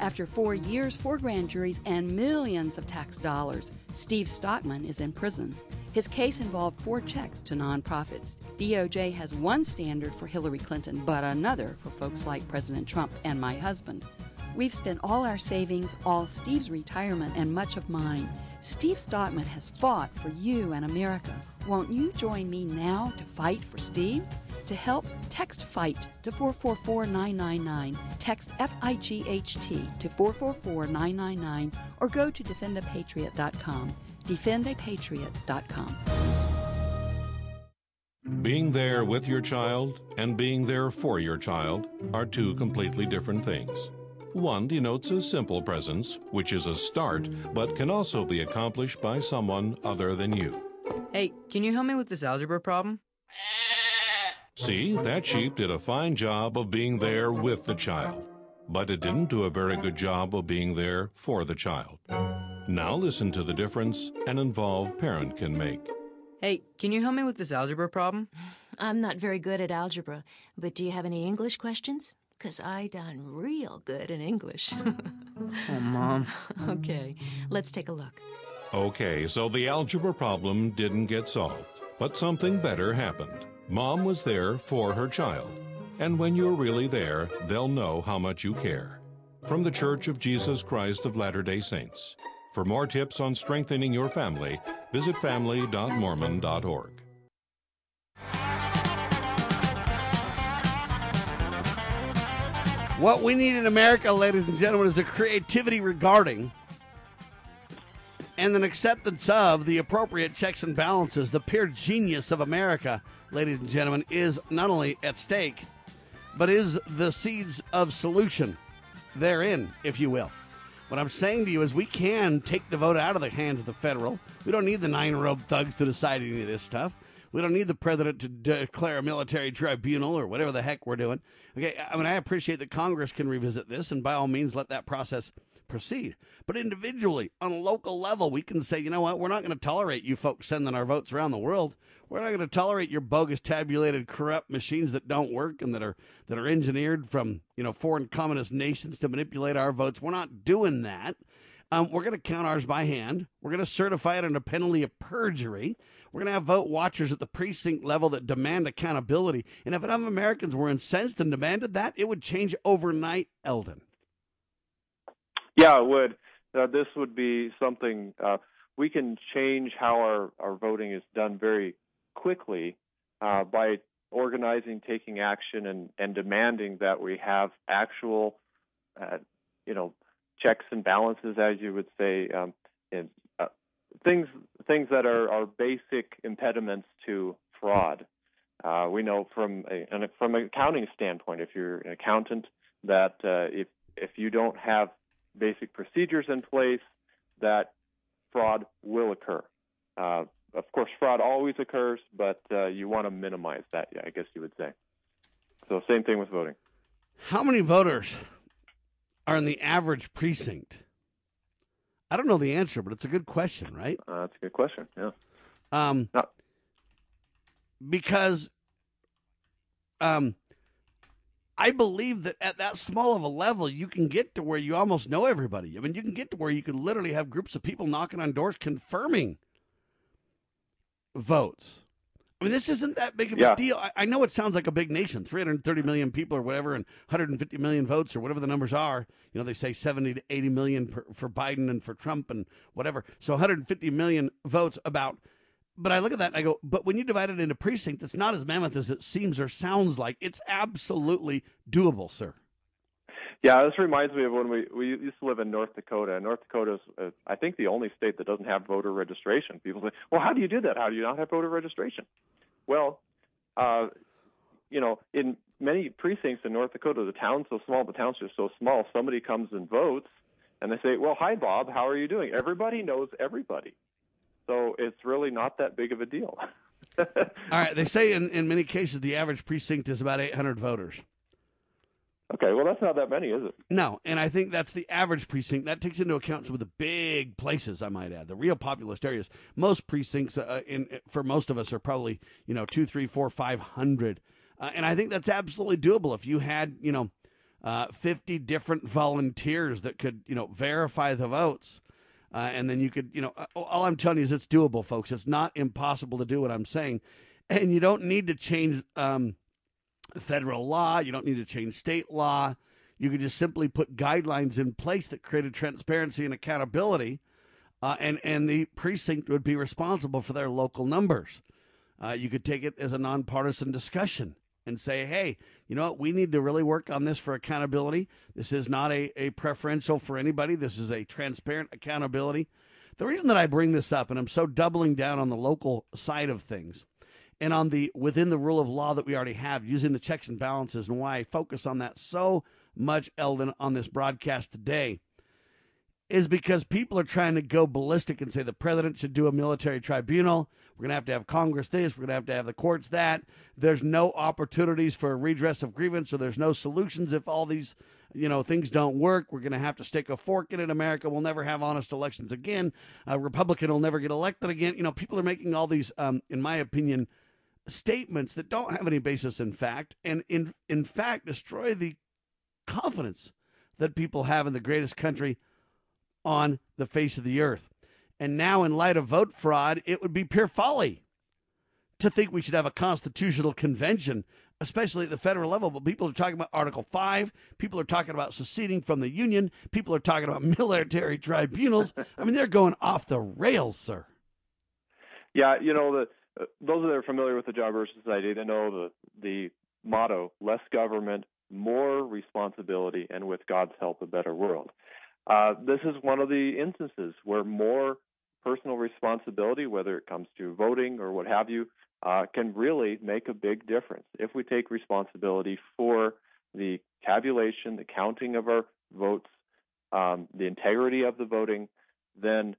After four years, four grand juries, and millions of tax dollars, Steve Stockman is in prison. His case involved four checks to nonprofits. DOJ has one standard for Hillary Clinton, but another for folks like President Trump and my husband. We've spent all our savings, all Steve's retirement, and much of mine. Steve Stockman has fought for you and America. Won't you join me now to fight for Steve? To help, text FIGHT to 444999, Text F I G H T to 444999, or go to defendapatriot.com. defendapatriot.com. Being there with your child and being there for your child are two completely different things. One denotes a simple presence, which is a start, but can also be accomplished by someone other than you. Hey, can you help me with this algebra problem? See, that sheep did a fine job of being there with the child, but it didn't do a very good job of being there for the child. Now listen to the difference an involved parent can make. Hey, can you help me with this algebra problem? I'm not very good at algebra, but do you have any English questions? Because I done real good in English. [LAUGHS] oh, Mom. [LAUGHS] okay, let's take a look. Okay, so the algebra problem didn't get solved, but something better happened. Mom was there for her child. And when you're really there, they'll know how much you care. From the Church of Jesus Christ of Latter day Saints. For more tips on strengthening your family, visit family.mormon.org. What we need in America, ladies and gentlemen, is a creativity regarding and an acceptance of the appropriate checks and balances. The pure genius of America, ladies and gentlemen, is not only at stake, but is the seeds of solution therein, if you will. What I'm saying to you is we can take the vote out of the hands of the federal. We don't need the nine robed thugs to decide any of this stuff. We don't need the president to declare a military tribunal or whatever the heck we're doing. Okay, I mean, I appreciate that Congress can revisit this, and by all means, let that process proceed. But individually, on a local level, we can say, you know what, we're not going to tolerate you folks sending our votes around the world. We're not going to tolerate your bogus, tabulated, corrupt machines that don't work and that are that are engineered from you know foreign communist nations to manipulate our votes. We're not doing that. Um, we're going to count ours by hand. We're going to certify it under penalty of perjury. We're going to have vote watchers at the precinct level that demand accountability. And if enough Americans were incensed and demanded that, it would change overnight, Eldon. Yeah, it would. Uh, this would be something uh, we can change how our, our voting is done very quickly uh, by organizing, taking action, and, and demanding that we have actual, uh, you know, checks and balances, as you would say, um, uh, things things that are, are basic impediments to fraud. Uh, we know from a, from an accounting standpoint, if you're an accountant, that uh, if if you don't have basic procedures in place, that fraud will occur. Uh, of course, fraud always occurs, but uh, you want to minimize that. I guess you would say. So, same thing with voting. How many voters are in the average precinct? I don't know the answer, but it's a good question, right? Uh, that's a good question. Yeah. Um, no. because um, I believe that at that small of a level, you can get to where you almost know everybody. I mean, you can get to where you can literally have groups of people knocking on doors confirming votes. I mean, this isn't that big of yeah. a deal. I, I, know it sounds like a big nation 330 million people or whatever, and 150 million votes or whatever the numbers are. You know, they say 70 to 80 million per, for Biden and for Trump and whatever. So 150 million votes about. But I look at that and I go, but when you divide it into precincts, it's not as mammoth as it seems or sounds like. It's absolutely doable, sir. Yeah, this reminds me of when we we used to live in North Dakota. North Dakota is, uh, I think, the only state that doesn't have voter registration. People say, "Well, how do you do that? How do you not have voter registration?" Well, uh, you know, in many precincts in North Dakota, the town's so small, the township's are so small. Somebody comes and votes, and they say, "Well, hi, Bob. How are you doing?" Everybody knows everybody, so it's really not that big of a deal. [LAUGHS] All right. They say in, in many cases the average precinct is about 800 voters. Okay, well, that's not that many, is it? No, and I think that's the average precinct. That takes into account some of the big places, I might add, the real populous areas. Most precincts, uh, in for most of us, are probably you know two, three, four, five hundred, uh, and I think that's absolutely doable. If you had you know uh, fifty different volunteers that could you know verify the votes, uh, and then you could you know uh, all I'm telling you is it's doable, folks. It's not impossible to do what I'm saying, and you don't need to change. Um, federal law. You don't need to change state law. You could just simply put guidelines in place that created transparency and accountability, uh, and and the precinct would be responsible for their local numbers. Uh, you could take it as a nonpartisan discussion and say, hey, you know what? We need to really work on this for accountability. This is not a, a preferential for anybody. This is a transparent accountability. The reason that I bring this up, and I'm so doubling down on the local side of things, and on the within the rule of law that we already have, using the checks and balances, and why I focus on that so much, Eldon, on this broadcast today, is because people are trying to go ballistic and say the president should do a military tribunal. We're going to have to have Congress this. We're going to have to have the courts that. There's no opportunities for redress of grievance, or there's no solutions if all these you know things don't work. We're going to have to stick a fork in it. America will never have honest elections again. A Republican will never get elected again. You know, people are making all these, um, in my opinion, statements that don't have any basis in fact, and in in fact destroy the confidence that people have in the greatest country on the face of the earth. And now, in light of vote fraud, it would be pure folly to think we should have a constitutional convention, especially at the federal level. But people are talking about Article 5. People are talking about seceding from the Union. People are talking about [LAUGHS] military tribunals. I mean, they're going off the rails, sir. Yeah, you know, the, those that are familiar with the Birch Society, they know the, the motto less government, more responsibility, and with God's help, a better world. Uh, this is one of the instances where more personal responsibility, whether it comes to voting or what have you, uh, can really make a big difference. If we take responsibility for the tabulation, the counting of our votes, um, the integrity of the voting, then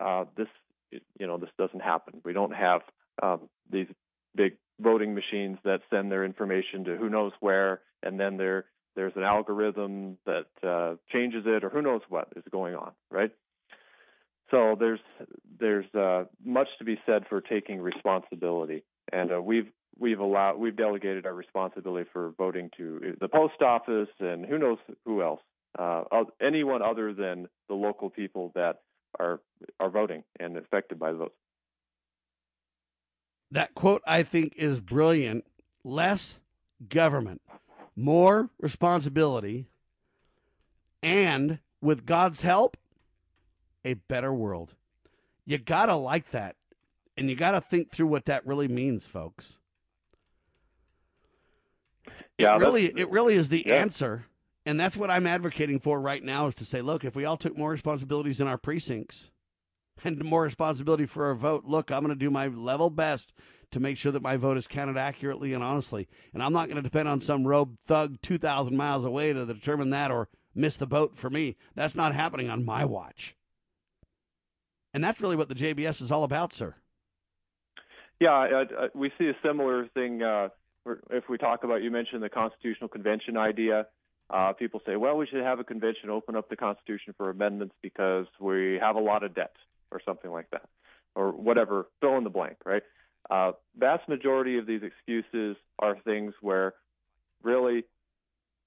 uh, this, you know, this doesn't happen. We don't have um, these big voting machines that send their information to who knows where, and then there there's an algorithm that uh, changes it, or who knows what is going on, right? So there's there's uh, much to be said for taking responsibility, and uh, we've we've allowed we've delegated our responsibility for voting to the post office and who knows who else, uh, anyone other than the local people that are are voting and affected by the votes. That quote I think is brilliant. Less government, more responsibility, and with God's help, a better world. You got to like that. And you got to think through what that really means, folks. Yeah, it really, it really is the yeah. answer, and that's what I'm advocating for right now. Is to say, look, if we all took more responsibilities in our precincts and more responsibility for our vote, look, I'm going to do my level best to make sure that my vote is counted accurately and honestly, and I'm not going to depend on some rogue thug 2,000 miles away to determine that or miss the boat for me. That's not happening on my watch. And that's really what the JBS is all about, sir. Yeah, we see a similar thing. Uh, if we talk about, you mentioned the Constitutional Convention idea. Uh, people say, well, we should have a convention open up the Constitution for amendments because we have a lot of debt or something like that, or whatever, fill in the blank, right? Uh, vast majority of these excuses are things where really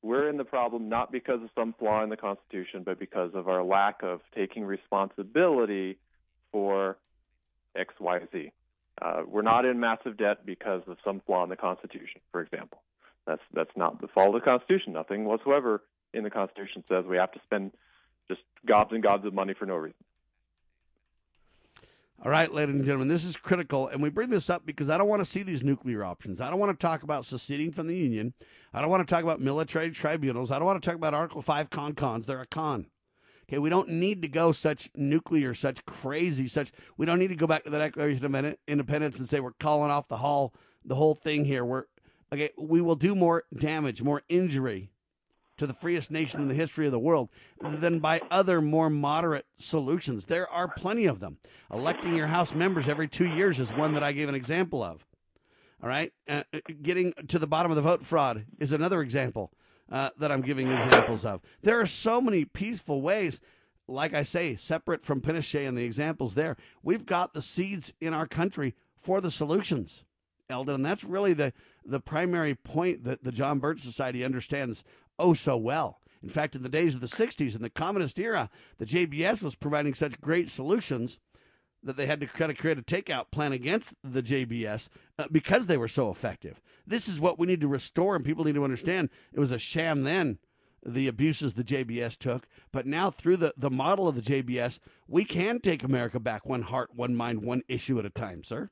we're in the problem not because of some flaw in the Constitution, but because of our lack of taking responsibility for X, Y, Z. Uh, we're not in massive debt because of some flaw in the Constitution, for example. That's that's not the fault of the Constitution. Nothing whatsoever in the Constitution says we have to spend just gobs and gobs of money for no reason. All right, ladies and gentlemen, this is critical, and we bring this up because I don't want to see these nuclear options. I don't want to talk about seceding from the Union. I don't want to talk about military tribunals. I don't want to talk about Article 5 con cons. They're a con. Okay, we don't need to go such nuclear, such crazy, such. We don't need to go back to the Declaration of Independence and say we're calling off the whole the whole thing here. We're okay. We will do more damage, more injury to the freest nation in the history of the world than by other more moderate solutions. There are plenty of them. Electing your House members every two years is one that I gave an example of. All right, uh, getting to the bottom of the vote fraud is another example uh, that I'm giving examples of. There are so many peaceful ways. Like I say, separate from Pinochet and the examples there, we've got the seeds in our country for the solutions, Eldon. That's really the, the primary point that the John Birch Society understands oh so well. In fact, in the days of the 60s, in the communist era, the JBS was providing such great solutions that they had to kind of create a takeout plan against the JBS uh, because they were so effective. This is what we need to restore, and people need to understand it was a sham then, the abuses the JBS took. But now, through the, the model of the JBS, we can take America back one heart, one mind, one issue at a time, sir.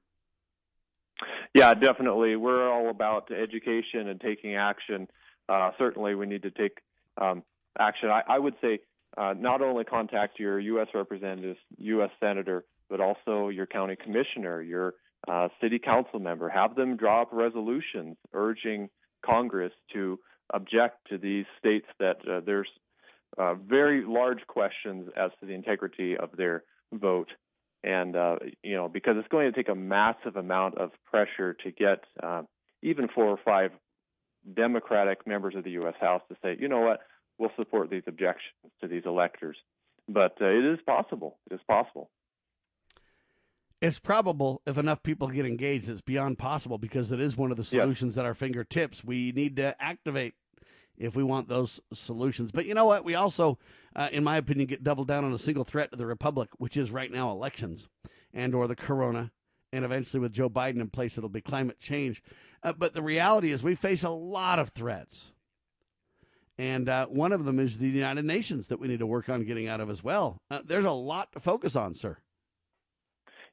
Yeah, definitely. We're all about education and taking action. Uh, certainly, we need to take um, action. I, I would say uh, not only contact your U.S. representative, U.S. senator, but also your county commissioner, your uh, city council member. Have them draw up resolutions urging Congress to object to these states that uh, there's uh, very large questions as to the integrity of their vote. And, you know, because it's going to take a massive amount of pressure to get even four or five Democratic members of the U.S. House to say, you know what, we'll support these objections to these electors. But uh, it is possible. It is possible. It's probable if enough people get engaged, it's beyond possible because it is one of the solutions yes. at our fingertips. We need to activate if we want those solutions. But you know what? We also, uh, in my opinion, get doubled down on a single threat to the republic, which is right now elections and or the corona, and eventually with Joe Biden in place, it'll be climate change. Uh, but the reality is, we face a lot of threats. And uh, one of them is the United Nations that we need to work on getting out of as well. Uh, there's a lot to focus on, sir.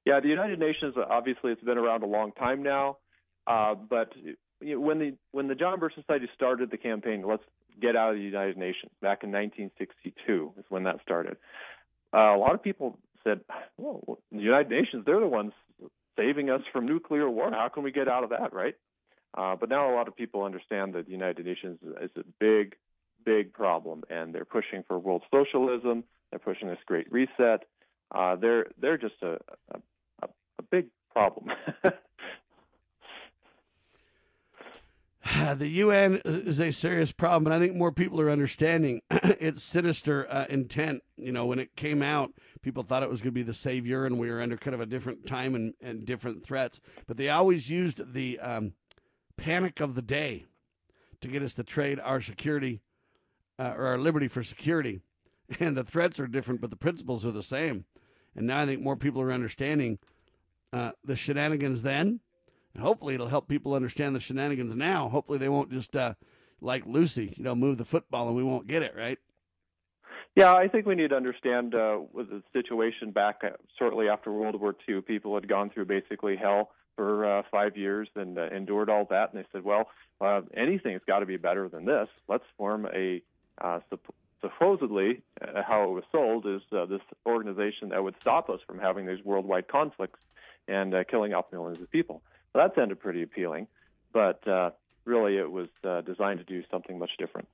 Yeah, the United Nations obviously it's been around a long time now, uh, but you know, when the when the John Birch Society started the campaign, let's get out of the United Nations back in 1962 is when that started. Uh, a lot of people said, "Well, the United Nations, they're the ones saving us from nuclear war. How can we get out of that?" Right? Uh, but now a lot of people understand that the United Nations is a big, big problem, and they're pushing for world socialism. They're pushing this Great Reset. Uh, they're they're just a, a, a big problem. [LAUGHS] [SIGHS] the UN is a serious problem, and I think more people are understanding [CLEARS THROAT] its sinister uh, intent. You know, when it came out, people thought it was going to be the savior, and we were under kind of a different time and, and different threats. But they always used the um, panic of the day to get us to trade our security uh, or our liberty for security. [LAUGHS] And the threats are different, but the principles are the same. And now I think more people are understanding uh, the shenanigans then and hopefully, it'll help people understand the shenanigans now. Hopefully, they won't just uh, like Lucy, you know, move the football and we won't get it right. Yeah, I think we need to understand uh, the situation back uh, shortly after World War II. People had gone through basically hell for uh, five years and uh, endured all that, and they said, "Well, uh, anything's got to be better than this. Let's form a uh, sup- supposedly uh, how it was sold is uh, this organization that would stop us from having these worldwide conflicts and uh, killing off millions of people." that sounded pretty appealing, but uh, really it was uh, designed to do something much different.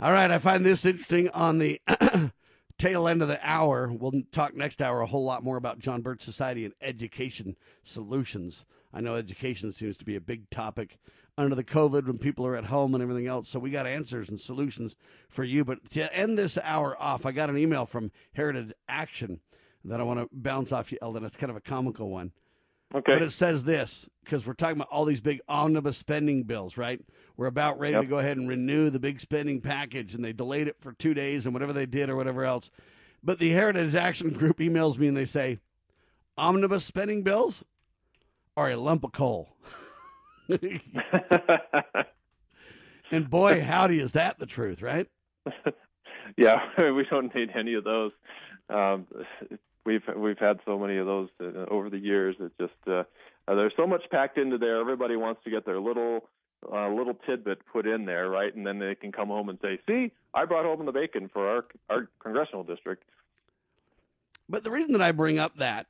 All right, I find this interesting on the [CLEARS THROAT] tail end of the hour. We'll talk next hour a whole lot more about John Birch Society and education solutions. I know education seems to be a big topic under the COVID when people are at home and everything else. So we got answers and solutions for you. But to end this hour off, I got an email from Heritage Action that I want to bounce off you, Eldon. It's kind of a comical one. Okay. But it says this because we're talking about all these big omnibus spending bills, right? We're about ready yep. to go ahead and renew the big spending package, and they delayed it for two days and whatever they did or whatever else. But the Heritage Action Group emails me and they say, omnibus spending bills are a lump of coal. [LAUGHS] and boy, howdy, is that the truth, right? [LAUGHS] yeah, [LAUGHS] we don't need any of those. Um, we've we've had so many of those uh, over the years. It just uh, uh, there's so much packed into there. Everybody wants to get their little uh, little tidbit put in there, right? And then they can come home and say, "See, I brought home the bacon for our our congressional district." But the reason that I bring up that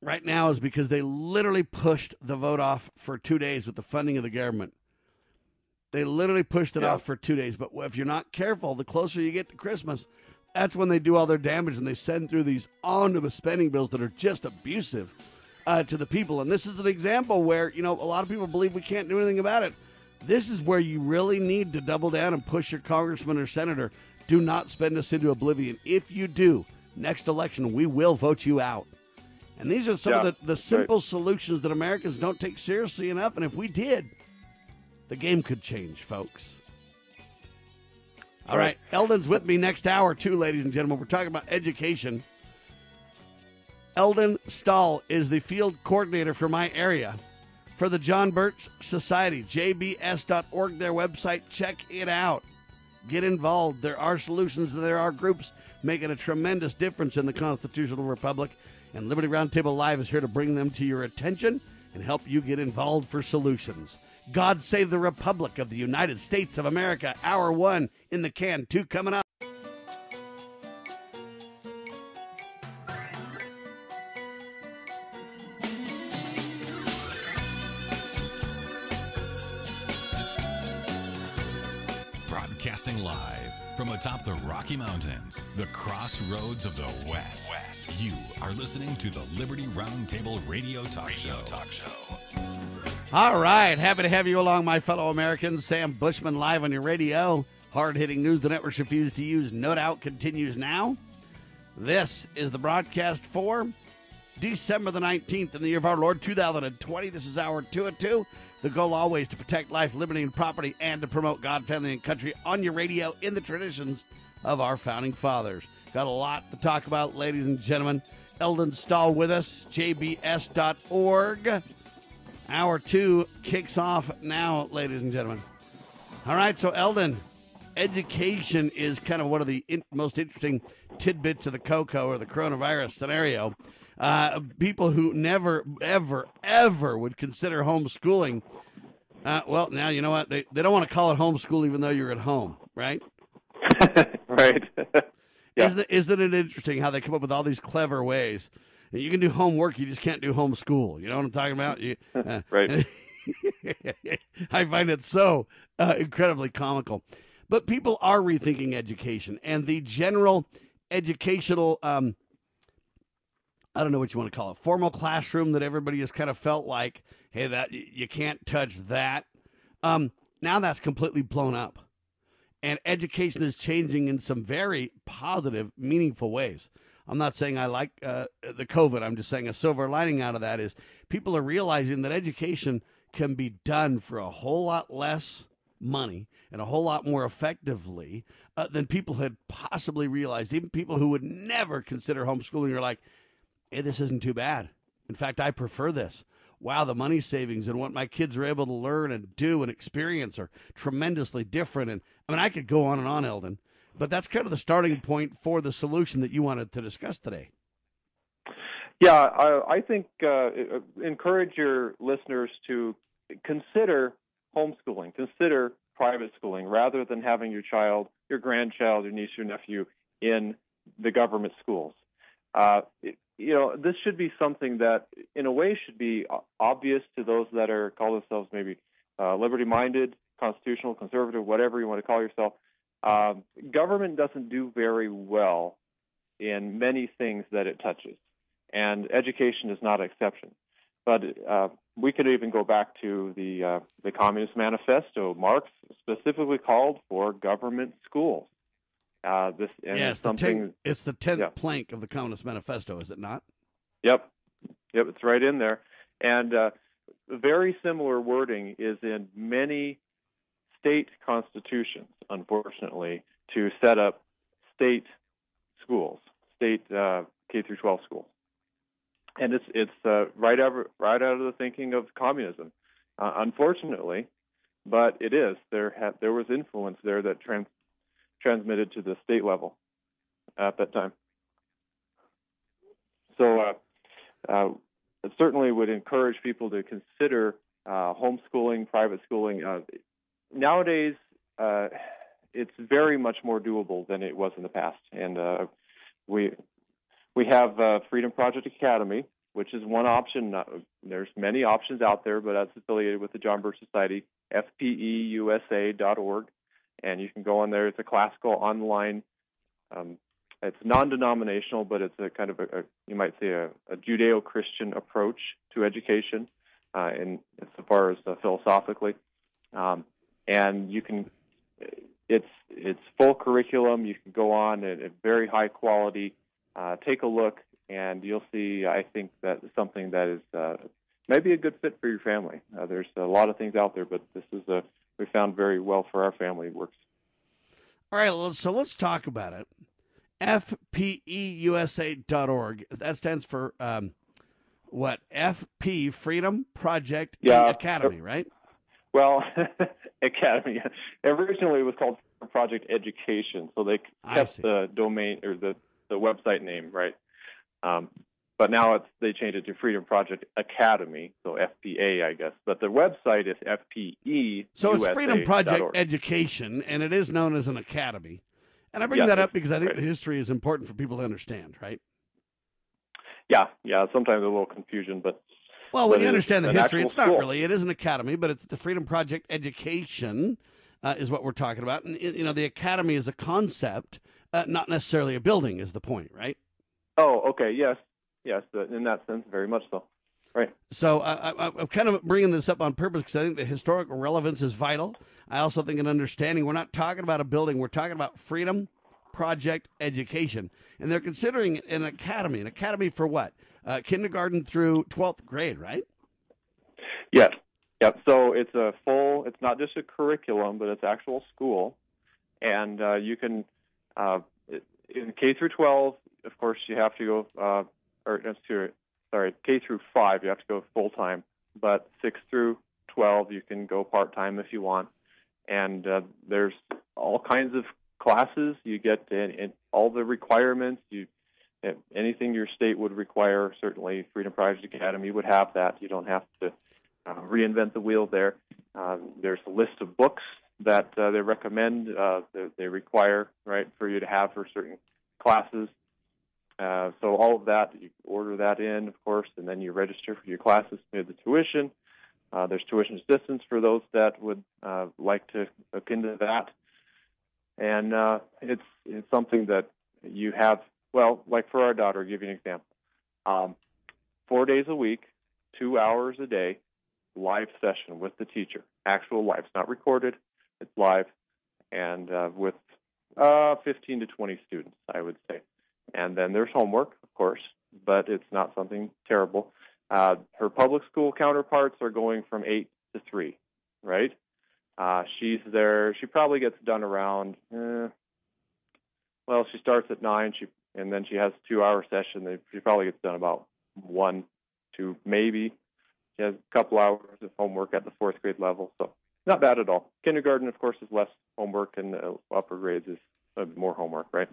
right now is because they literally pushed the vote off for two days with the funding of the government. They literally pushed it Yeah. off for two days. But if you're not careful, the closer you get to Christmas, that's when they do all their damage and they send through these omnibus spending bills that are just abusive uh, to the people. And this is an example where, you know, a lot of people believe we can't do anything about it. This is where you really need to double down and push your congressman or senator. Do not spend us into oblivion. If you do, next election, we will vote you out. And these are some Yeah, of the, the simple solutions that Americans don't take seriously enough. And if we did, the game could change, folks. All right. Eldon's with me next hour, too, ladies and gentlemen. We're talking about education. Eldon Stahl is the field coordinator for my area for the John Birch Society, jbs.org, their website. Check it out. Get involved. There are solutions, there are groups making a tremendous difference in the constitutional republic. And Liberty Roundtable Live is here to bring them to your attention and help you get involved for solutions. God Save the Republic of the United States of America, Hour One in the Can, two coming up. Broadcasting live from atop the Rocky Mountains, the crossroads of the West. West. You are listening to the Liberty Roundtable Radio Talk radio Show. Talk Show. All right, happy to have you along, my fellow Americans. Sam Bushman live on your radio. Hard hitting news the networks refuse to use, no doubt, continues now. This is the broadcast for December the 19th in the year of our Lord 2020. This is at two. The goal always to protect life, liberty, and property, and to promote God, family, and country on your radio in the traditions of our founding fathers. Got a lot to talk about, ladies and gentlemen. Eldon Stahl with us, jbs.org. Hour two kicks off now, ladies and gentlemen. All right, so Eldon, education is kind of one of the in- most interesting tidbits of the COCO or the coronavirus scenario. Uh, people who never, ever, ever would consider homeschooling. Uh, well, now you know what they they don't want to call it homeschool, even though you're at home, right? [LAUGHS] right. [LAUGHS] yeah. Isn't, it, isn't it interesting how they come up with all these clever ways? You can do homework, you just can't do homeschool. You know what I'm talking about? You, [LAUGHS] uh, right. [LAUGHS] I find it so uh, incredibly comical. But people are rethinking education and the general educational um, I don't know what you want to call it, formal classroom that everybody has kind of felt like, hey, that you can't touch that. Um, now that's completely blown up, and education is changing in some very positive, meaningful ways. I'm not saying I like uh, the COVID. I'm just saying a silver lining out of that is people are realizing that education can be done for a whole lot less money and a whole lot more effectively uh, than people had possibly realized. Even people who would never consider homeschooling are like, hey, this isn't too bad. In fact, I prefer this. Wow, the money savings and what my kids are able to learn and do and experience are tremendously different. And I mean, I could go on and on, Eldon, but that's kind of the starting point for the solution that you wanted to discuss today. Yeah, I, I think uh, encourage your listeners to consider homeschooling, consider private schooling rather than having your child, your grandchild, your niece, your nephew in the government schools. Uh, you know, this should be something that, in a way, should be obvious to those that are call themselves maybe uh, liberty-minded, constitutional, conservative, whatever you want to call yourself. Um, government doesn't do very well in many things that it touches, and education is not an exception. But uh, we could even go back to the uh, the Communist Manifesto. Marx specifically called for government schools. Uh, this and yeah, it's something. The ten, it's the tenth yeah. plank of the Communist Manifesto, is it not? Yep, yep, it's right in there, and uh, very similar wording is in many state constitutions. Unfortunately, to set up state schools, state uh, K through 12 schools, and it's it's uh, right out right out of the thinking of communism. Uh, unfortunately, but it is there. There was influence there that trans- transmitted to the state level at that time. So, uh, uh, it certainly would encourage people to consider homeschooling, private schooling. Uh, nowadays, uh, it's very much more doable than it was in the past, and uh, we we have Freedom Project Academy, which is one option. there's many options out there, but that's affiliated with the John Birch Society, FPEUSA.org and you can go on there. It's a classical online. Um, it's non-denominational, but it's a kind of a, a you might say a, a Judeo-Christian approach to education, uh, in as far as uh, philosophically. Um, and you can, it's it's full curriculum. You can go on at, at very high quality. Uh, take a look, and you'll see. I think that something that is uh, maybe a good fit for your family. Uh, there's a lot of things out there, but this is a we found very well for our family works. All right, so let's talk about it. FPEUSA.org. That stands for um, what? FP Freedom Project yeah, Academy, right? Well, [LAUGHS] Academy. Originally, it was called Project Education, so they kept the domain or the the website name, right? Um, but now it's they changed it to Freedom Project Academy, so FPA, I guess. But the website is FPE. So it's Freedom Project Education, and it is known as an academy. And I bring yes, that up because I think right. the history is important for people to understand, right? Yeah, yeah. Sometimes a little confusion, but well, when you understand the history, it's not school. really. It is an academy, but it's the Freedom Project Education. uh, is what we're talking about. And you know, the academy is a concept, uh, not necessarily a building. Is the point, right? Oh, okay. Yes, yes. In that sense, very much so. Right. So uh, I, I'm kind of bringing this up on purpose because I think the historical relevance is vital. I also think an understanding. We're not talking about a building. We're talking about freedom project education, and they're considering an academy. An academy for what? Uh, kindergarten through twelfth grade, right? Yes. Yep. So it's a full. It's not just a curriculum, but it's actual school, and uh, you can uh, in K through 12. Of course, you have to go. Uh, or sorry, K through five, you have to go full time. But six through 12, you can go part time if you want. And uh, there's all kinds of classes. You get in, in all the requirements. You anything your state would require. Certainly, Freedom Project Academy would have that. You don't have to uh, reinvent the wheel there. Uh, there's a list of books that uh, they recommend, uh, they, they require, right, for you to have for certain classes. Uh, so all of that, you order that in, of course, and then you register for your classes, pay the tuition. Uh, there's tuition assistance for those that would uh, like to look into that, and it's it's something that you have. Well, like for our daughter, I'll give you an example. Um, four days a week, two hours a day, live session with the teacher, actual live. It's not recorded; it's live, and uh, with uh, 15 to 20 students, I would say. And then there's homework, of course, but it's not something terrible. Uh, her public school counterparts are going from eight to three, right? Uh, she's there. She probably gets done around. Eh, well, she starts at nine. She and then she has a two-hour session. She probably gets done about one, two, maybe. She has a couple hours of homework at the fourth grade level, so not bad at all. Kindergarten, of course, is less homework, and uh, upper grades is uh, more homework, right?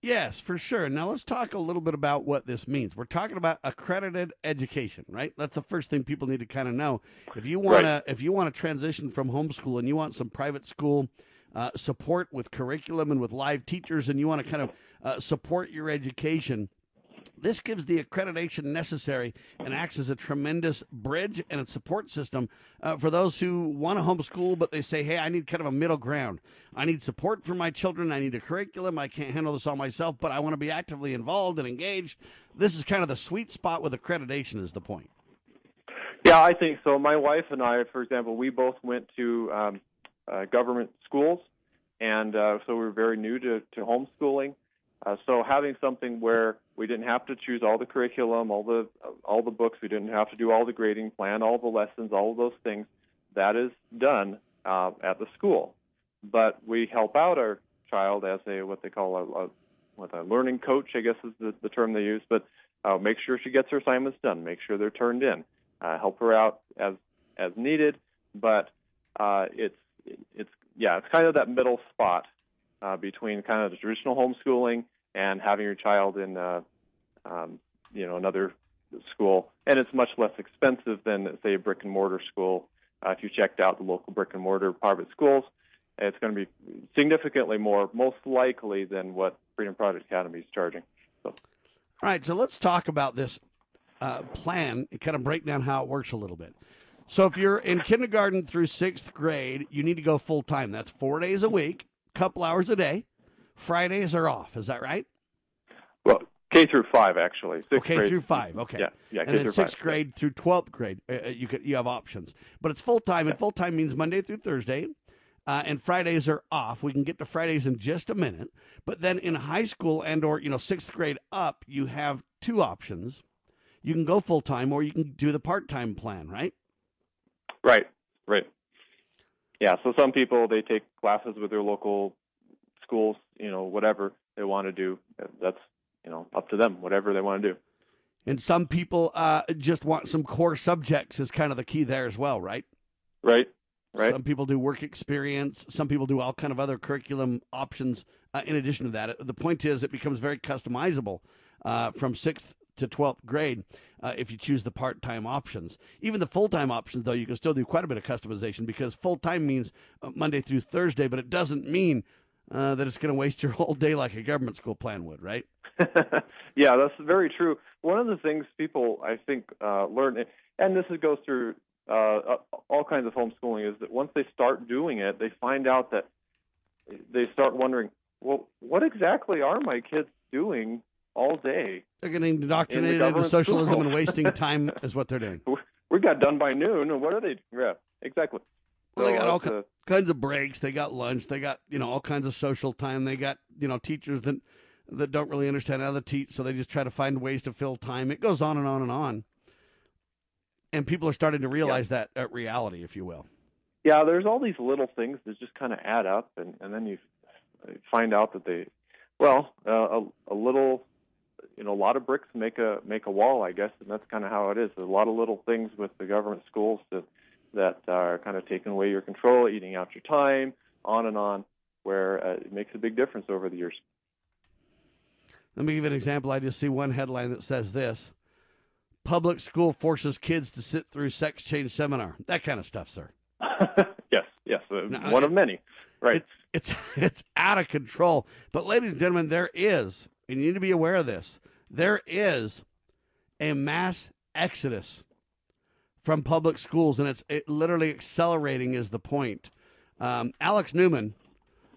Yes, for sure. Now let's talk a little bit about what this means. We're talking about accredited education, right? That's the first thing people need to kind of know. If you want Right. to, if you want to transition from homeschool and you want some private school uh, support with curriculum and with live teachers, and you want to kind of uh, support your education, this gives the accreditation necessary and acts as a tremendous bridge and a support system uh, for those who want to homeschool, but they say, hey, I need kind of a middle ground. I need support for my children. I need a curriculum. I can't handle this all myself, but I want to be actively involved and engaged. This is kind of the sweet spot with accreditation, is the point. Yeah, I think so. My wife and I, for example, we both went to um, uh, government schools, and uh, so we were very new to, to homeschooling. Uh, so having something where we didn't have to choose all the curriculum, all the all the books, we didn't have to do all the grading, plan all the lessons, all of those things, that is done uh, at the school. But we help out our child as a what they call a, a what a learning coach, I guess is the, the term they use. But uh, make sure she gets her assignments done. Make sure they're turned in. Uh, help her out as as needed. But uh, it's it's yeah, it's kind of that middle spot uh, between kind of the traditional homeschooling and having your child in uh, um, you know another school, and it's much less expensive than say a brick and mortar school. Uh, if you checked out the local brick and mortar private schools, it's going to be significantly more, most likely, than what Freedom Project Academy is charging. So. All right, so let's talk about this uh, plan and kind of break down how it works a little bit. So, if you're in kindergarten through sixth grade, you need to go full time. That's four days a week, a couple hours a day. Fridays are off. Is that right? Well, K through five actually. Sixth Okay, grade. through five. Okay. Yeah, yeah. And then sixth five. grade through twelfth grade, uh, uh, you could you have options, but it's full time, and full time means Monday through Thursday, uh, and Fridays are off. We can get to Fridays in just a minute, but then in high school and or you know sixth grade up, you have two options. You can go full time, or you can do the part time plan, right? Right, right. Yeah, so some people they take classes with their local schools, you know, whatever they want to do. That's you know up to them, whatever they want to do. And some people uh, just want some core subjects is kind of the key there as well, right? Right, right. Some people do work experience. Some people do all kind of other curriculum options. Uh, in addition to that, the point is it becomes very customizable uh, from sixth to twelfth grade uh, if you choose the part-time options. Even the full-time options, though, you can still do quite a bit of customization because full-time means uh, Monday through Thursday, but it doesn't mean uh, that it's going to waste [LAUGHS] your whole day like a government school plan would, right? [LAUGHS] yeah, that's very true. One of the things people I think uh, learn, and this goes through uh, all kinds of homeschooling is that once they start doing it, they find out that they start wondering, well, what exactly are my kids doing getting indoctrinated into socialism school. and [LAUGHS] wasting time is what they're doing. [LAUGHS] We got done by noon, and what are they? Yeah, exactly. Well, they got all a- kinds of breaks. They got lunch. They got you know all kinds of social time. They got you know teachers that that don't really understand how to teach, so they just try to find ways to fill time. It goes on and on and on. And people are starting to realize that uh, reality, if you will. yeah, there's all these little things that just kind of add up, and, and then you find out that they, well, uh, a, a little, you know, a lot of bricks make a make a wall, I guess, and that's kind of how it is. There's a lot of little things with the government schools that that are kind of taking away your control, eating out your time, on and on, where uh, it makes a big difference over the years. Let me give you an example. I just see one headline that says this Public school forces kids to sit through sex change seminar. That kind of stuff, sir. [LAUGHS] Yes, yes, uh, No, one it- of many. Right. It, it's [LAUGHS] it's out of control. But ladies and gentlemen, there is, and you need to be aware of this. There is a mass exodus from public schools, and it's it literally accelerating. Is the point? Um, Alex Newman,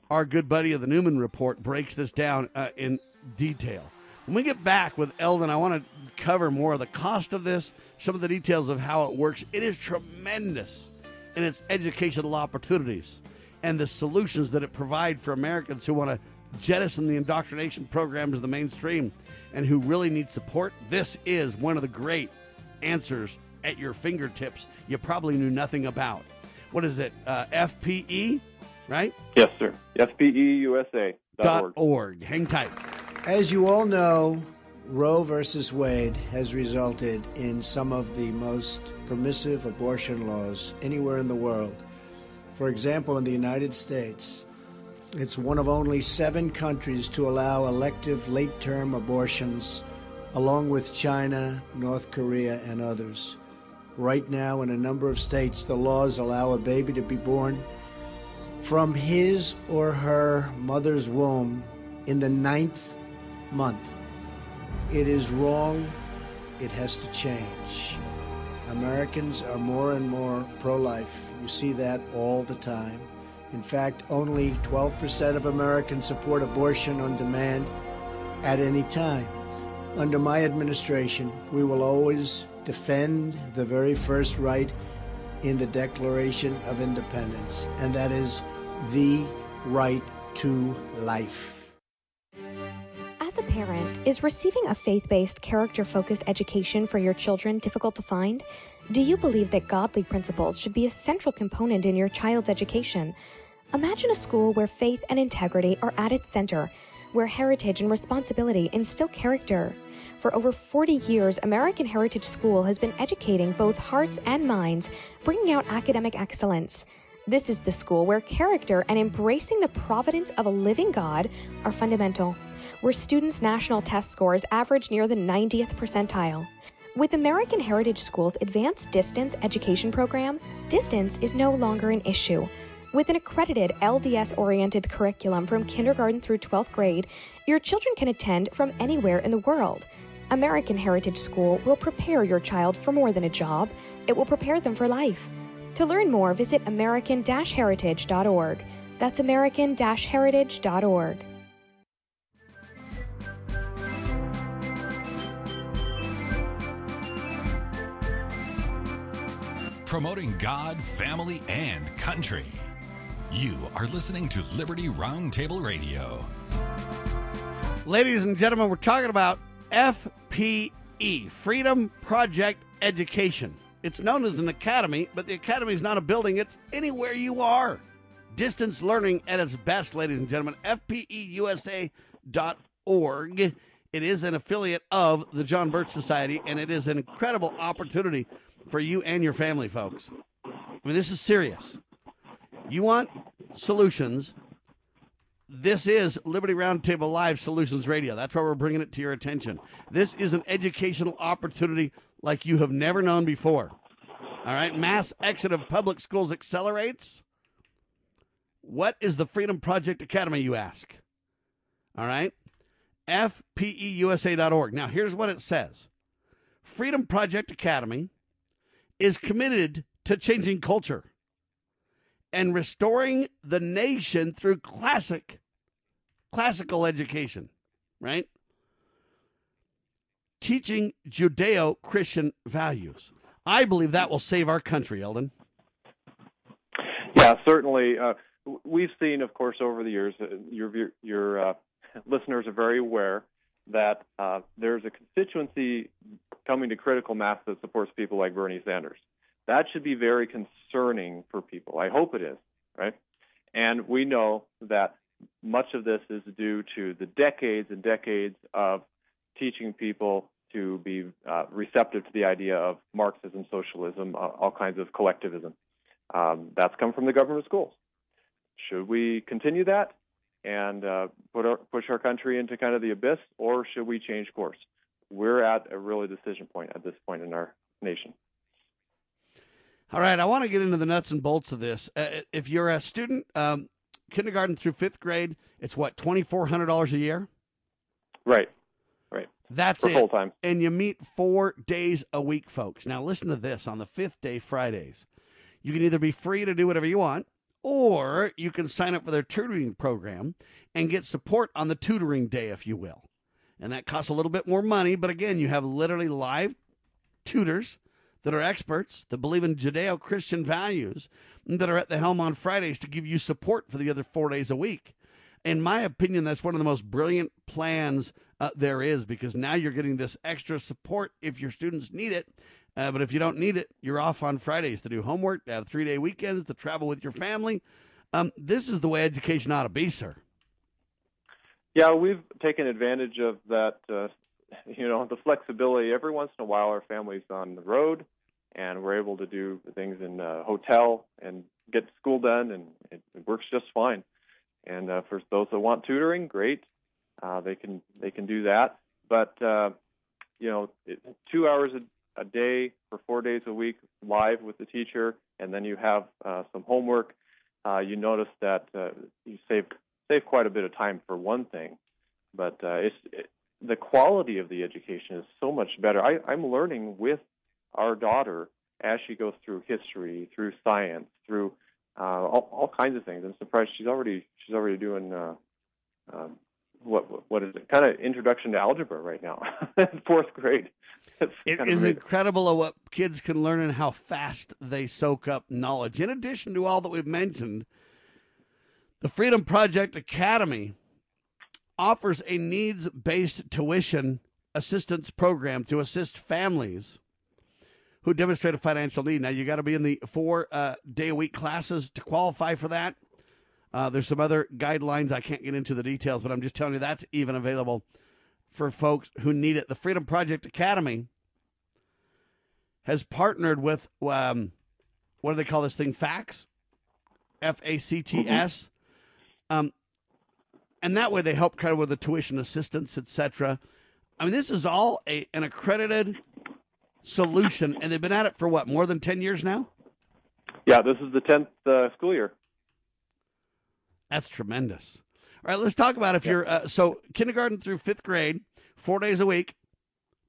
our good buddy of the Newman Report, breaks this down uh, in detail. When we get back with Eldon, I want to cover more of the cost of this, some of the details of how it works. It is tremendous in its educational opportunities and the solutions that it provides for Americans who want to jettison the indoctrination programs of the mainstream and who really need support. This is one of the great answers at your fingertips you probably knew nothing about. What is it? Uh, FPE, right? Yes, sir. FPEUSA. Dot org. Hang tight. As you all know, Roe versus Wade has resulted in some of the most permissive abortion laws anywhere in the world. For example, in the United States, it's one of only seven countries to allow elective late term abortions, along with China, North Korea, and others. Right now, in a number of states, the laws allow a baby to be born from his or her mother's womb in the ninth month. It is wrong. It has to change. Americans are more and more pro life. You see that all the time. In fact, only 12% of Americans support abortion on demand at any time. Under my administration, we will always defend the very first right in the Declaration of Independence, and that is the right to life. As a parent, is receiving a faith based, character focused education for your children difficult to find? Do you believe that godly principles should be a central component in your child's education? Imagine a school where faith and integrity are at its center, where heritage and responsibility instill character. For over 40 years, American Heritage School has been educating both hearts and minds, bringing out academic excellence. This is the school where character and embracing the providence of a living God are fundamental, where students' national test scores average near the 90th percentile. With American Heritage School's advanced distance education program, distance is no longer an issue. With an accredited LDS oriented curriculum from kindergarten through 12th grade, your children can attend from anywhere in the world. American Heritage School will prepare your child for more than a job, it will prepare them for life. To learn more, visit American Heritage.org. That's American Heritage.org. Promoting God, family, and country. You are listening to Liberty Roundtable Radio. Ladies and gentlemen, we're talking about FPE, Freedom Project Education. It's known as an academy, but the academy is not a building, it's anywhere you are. Distance learning at its best, ladies and gentlemen. FPEUSA.org. It is an affiliate of the John Birch Society, and it is an incredible opportunity for you and your family, folks. I mean, this is serious. You want solutions this is Liberty Roundtable Live Solutions Radio. That's why we're bringing it to your attention. This is an educational opportunity like you have never known before. All right, mass exit of public schools accelerates. What is the Freedom Project Academy, you ask? All right, FPEUSA.org. Now, here's what it says Freedom Project Academy is committed to changing culture and restoring the nation through classic classical education, right? Teaching Judeo Christian values. I believe that will save our country, Eldon. Yeah, certainly. Uh, we've seen, of course, over the years, uh, your your uh, listeners are very aware that uh, there's a constituency coming to critical mass that supports people like Bernie Sanders. That should be very concerning for people. I hope it is, right? And we know that much of this is due to the decades and decades of teaching people to be uh, receptive to the idea of Marxism, socialism, uh, all kinds of collectivism. Um, that's come from the government schools. Should we continue that and uh, put our, push our country into kind of the abyss, or should we change course? We're at a really decision point at this point in our nation. All right, I want to get into the nuts and bolts of this. Uh, if you're a student, um, kindergarten through fifth grade, it's what twenty four hundred dollars a year. Right, right. That's For it. full time. And you meet four days a week, folks. Now listen to this: on the fifth day, Fridays, you can either be free to do whatever you want, or you can sign up for their tutoring program and get support on the tutoring day, if you will. And that costs a little bit more money, but again, you have literally live tutors that are experts that believe in Judeo Christian values that are at the helm on Fridays to give you support for the other four days a week. In my opinion, that's one of the most brilliant plans uh, there is because now you're getting this extra support if your students need it. Uh, but if you don't need it, you're off on Fridays to do homework, to have three day weekends, to travel with your family. Um, this is the way education ought to be, sir. Yeah, we've taken advantage of that. Uh, [LAUGHS] you know, the flexibility. Every once in a while, our family's on the road, and we're able to do things in a hotel and get school done, and it, it works just fine. And uh, for those that want tutoring, great, uh, they can they can do that. But uh, you know, it, two hours a, a day for four days a week, live with the teacher, and then you have uh, some homework. Uh, you notice that uh, you save save quite a bit of time for one thing, but uh, it's it, the quality of the education is so much better. I, I'm learning with our daughter as she goes through history, through science, through uh, all, all kinds of things. I'm surprised she's already she's already doing uh, uh, what what is it? Kind of introduction to algebra right now, [LAUGHS] fourth grade. It's It is incredible of what kids can learn and how fast they soak up knowledge. In addition to all that we've mentioned, the Freedom Project Academy offers a needs based tuition assistance program to assist families who demonstrate a financial need. Now, you got to be in the four uh, day a week classes to qualify for that. Uh, there's some other guidelines. I can't get into the details, but I'm just telling you that's even available for folks who need it. The Freedom Project Academy has partnered with um, what do they call this thing? FACTS, F A C T S, um, and that way they help kind of with the tuition assistance, etc. I mean, this is all a, an accredited solution, and they've been at it for what more than ten years now. Yeah, this is the tenth uh, school year. That's tremendous. All right, let's talk about if you're uh, so kindergarten through fifth grade, four days a week,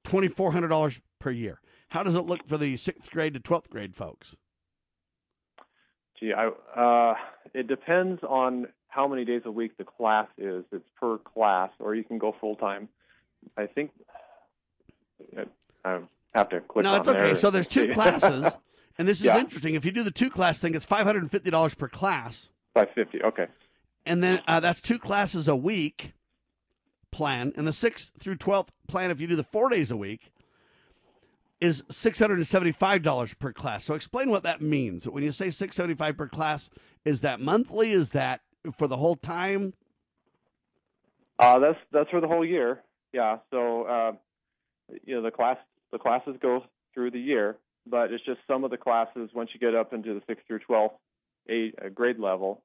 twenty four hundred dollars per year. How does it look for the sixth grade to twelfth grade folks? Gee, I, uh, it depends on how many days a week the class is. It's per class, or you can go full time. I think I have to click no, it's okay. So there's two [LAUGHS] classes, and this is Yeah. interesting. If you do the two class thing, it's five hundred and fifty dollars per class, Five fifty. Okay. and then uh, that's two classes a week plan. And the sixth through twelfth plan, if you do the four days a week, is six hundred and seventy five dollars per class. So explain what that means. When you say six seventy five per class, is that monthly? Is that for the whole time? Uh, that's that's for the whole year. Yeah. So uh, you know the class the classes go through the year, but it's just some of the classes once you get up into the sixth through twelfth eight uh, grade level.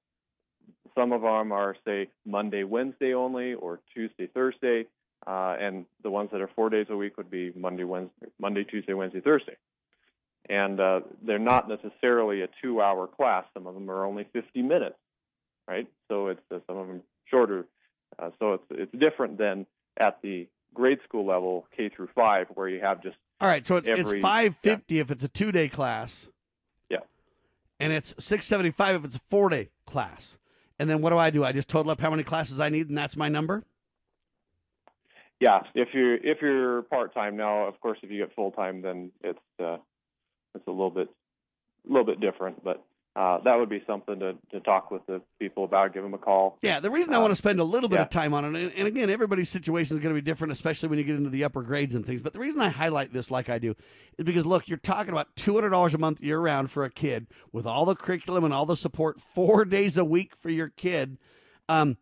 Some of them are say Monday, Wednesday only, or Tuesday, Thursday, uh, and the ones that are four days a week would be Monday, Wednesday, Monday, Tuesday, Wednesday, Thursday. And uh, they're not necessarily a two-hour class. Some of them are only 50 minutes, right? So it's uh, some of them shorter. Uh, so it's it's different than at the grade school level, K through five, where you have just All right, so it's it's Every- five fifty if it's a two day class. Yeah. and it's six seventy five if it's a four day class. And then what do I do? I just total up how many classes I need, and that's my number. Yeah, if you're if you're part time now, of course, if you get full time, then it's uh, it's a little bit a little bit different. But uh, that would be something to, to talk with the people about. Give them a call. Yeah, the reason I want to spend a little bit yeah. of time on it, and, and again, everybody's situation is going to be different, especially when you get into the upper grades and things. But the reason I highlight this like I do is because look, you're talking about two hundred dollars a month year round for a kid with all the curriculum and all the support, four [LAUGHS] days a week for your kid. Um,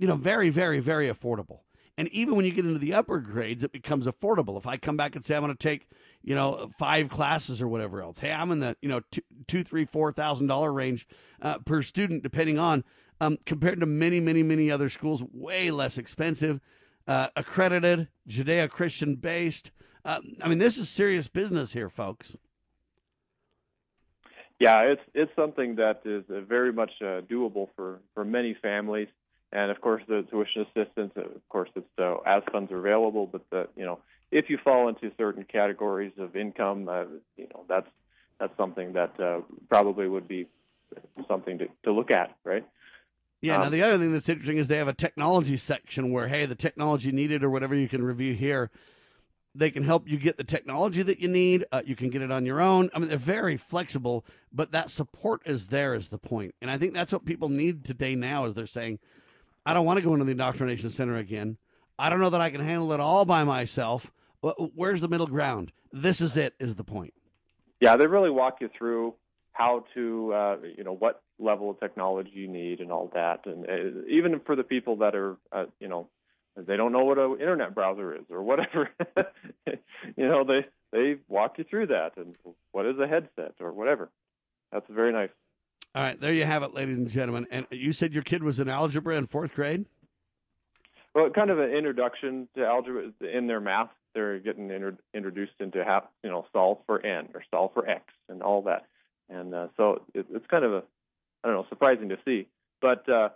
you know, very, very, very affordable. And even when you get into the upper grades, it becomes affordable. If I come back and say I'm going to take, you know, five classes or whatever else, hey, I'm in the you know two, two three, four thousand dollar range uh, per student, depending on um, compared to many, many, many other schools, way less expensive, uh, accredited, Judeo Christian based. Uh, I mean, this is serious business here, folks. Yeah, it's it's something that is uh, very much uh, doable for for many families and of course the tuition assistance. Of course, it's uh, as funds are available, but the you know if you fall into certain categories of income, uh, you know that's that's something that uh, probably would be something to, to look at, right? Yeah. now Um, the other thing that's interesting is they have a technology section where, hey, the technology needed or whatever you can review here. They can help you get the technology that you need. Uh, you can get it on your own. I mean, they're very flexible, but that support is there is the point. And I think that's what people need today now is they're saying, I don't want to go into the indoctrination center again. I don't know that I can handle it all by myself. Wh- Where's the middle ground? This is it, is the point. yeah, they really walk you through how to, uh, you know, what level of technology you need and all that. And uh, even for the people that are, uh, you know, they don't know what an internet browser is or whatever, [LAUGHS] you know, they they walk you through that and what is a headset or whatever. That's very nice. All right, there you have it, ladies and gentlemen. And you said your kid was in algebra in fourth grade? Well, kind of an introduction to algebra in their math. They're getting inter- introduced into how you know solve for n or solve for x and all that, and uh, so it, it's kind of a I don't know surprising to see. But uh,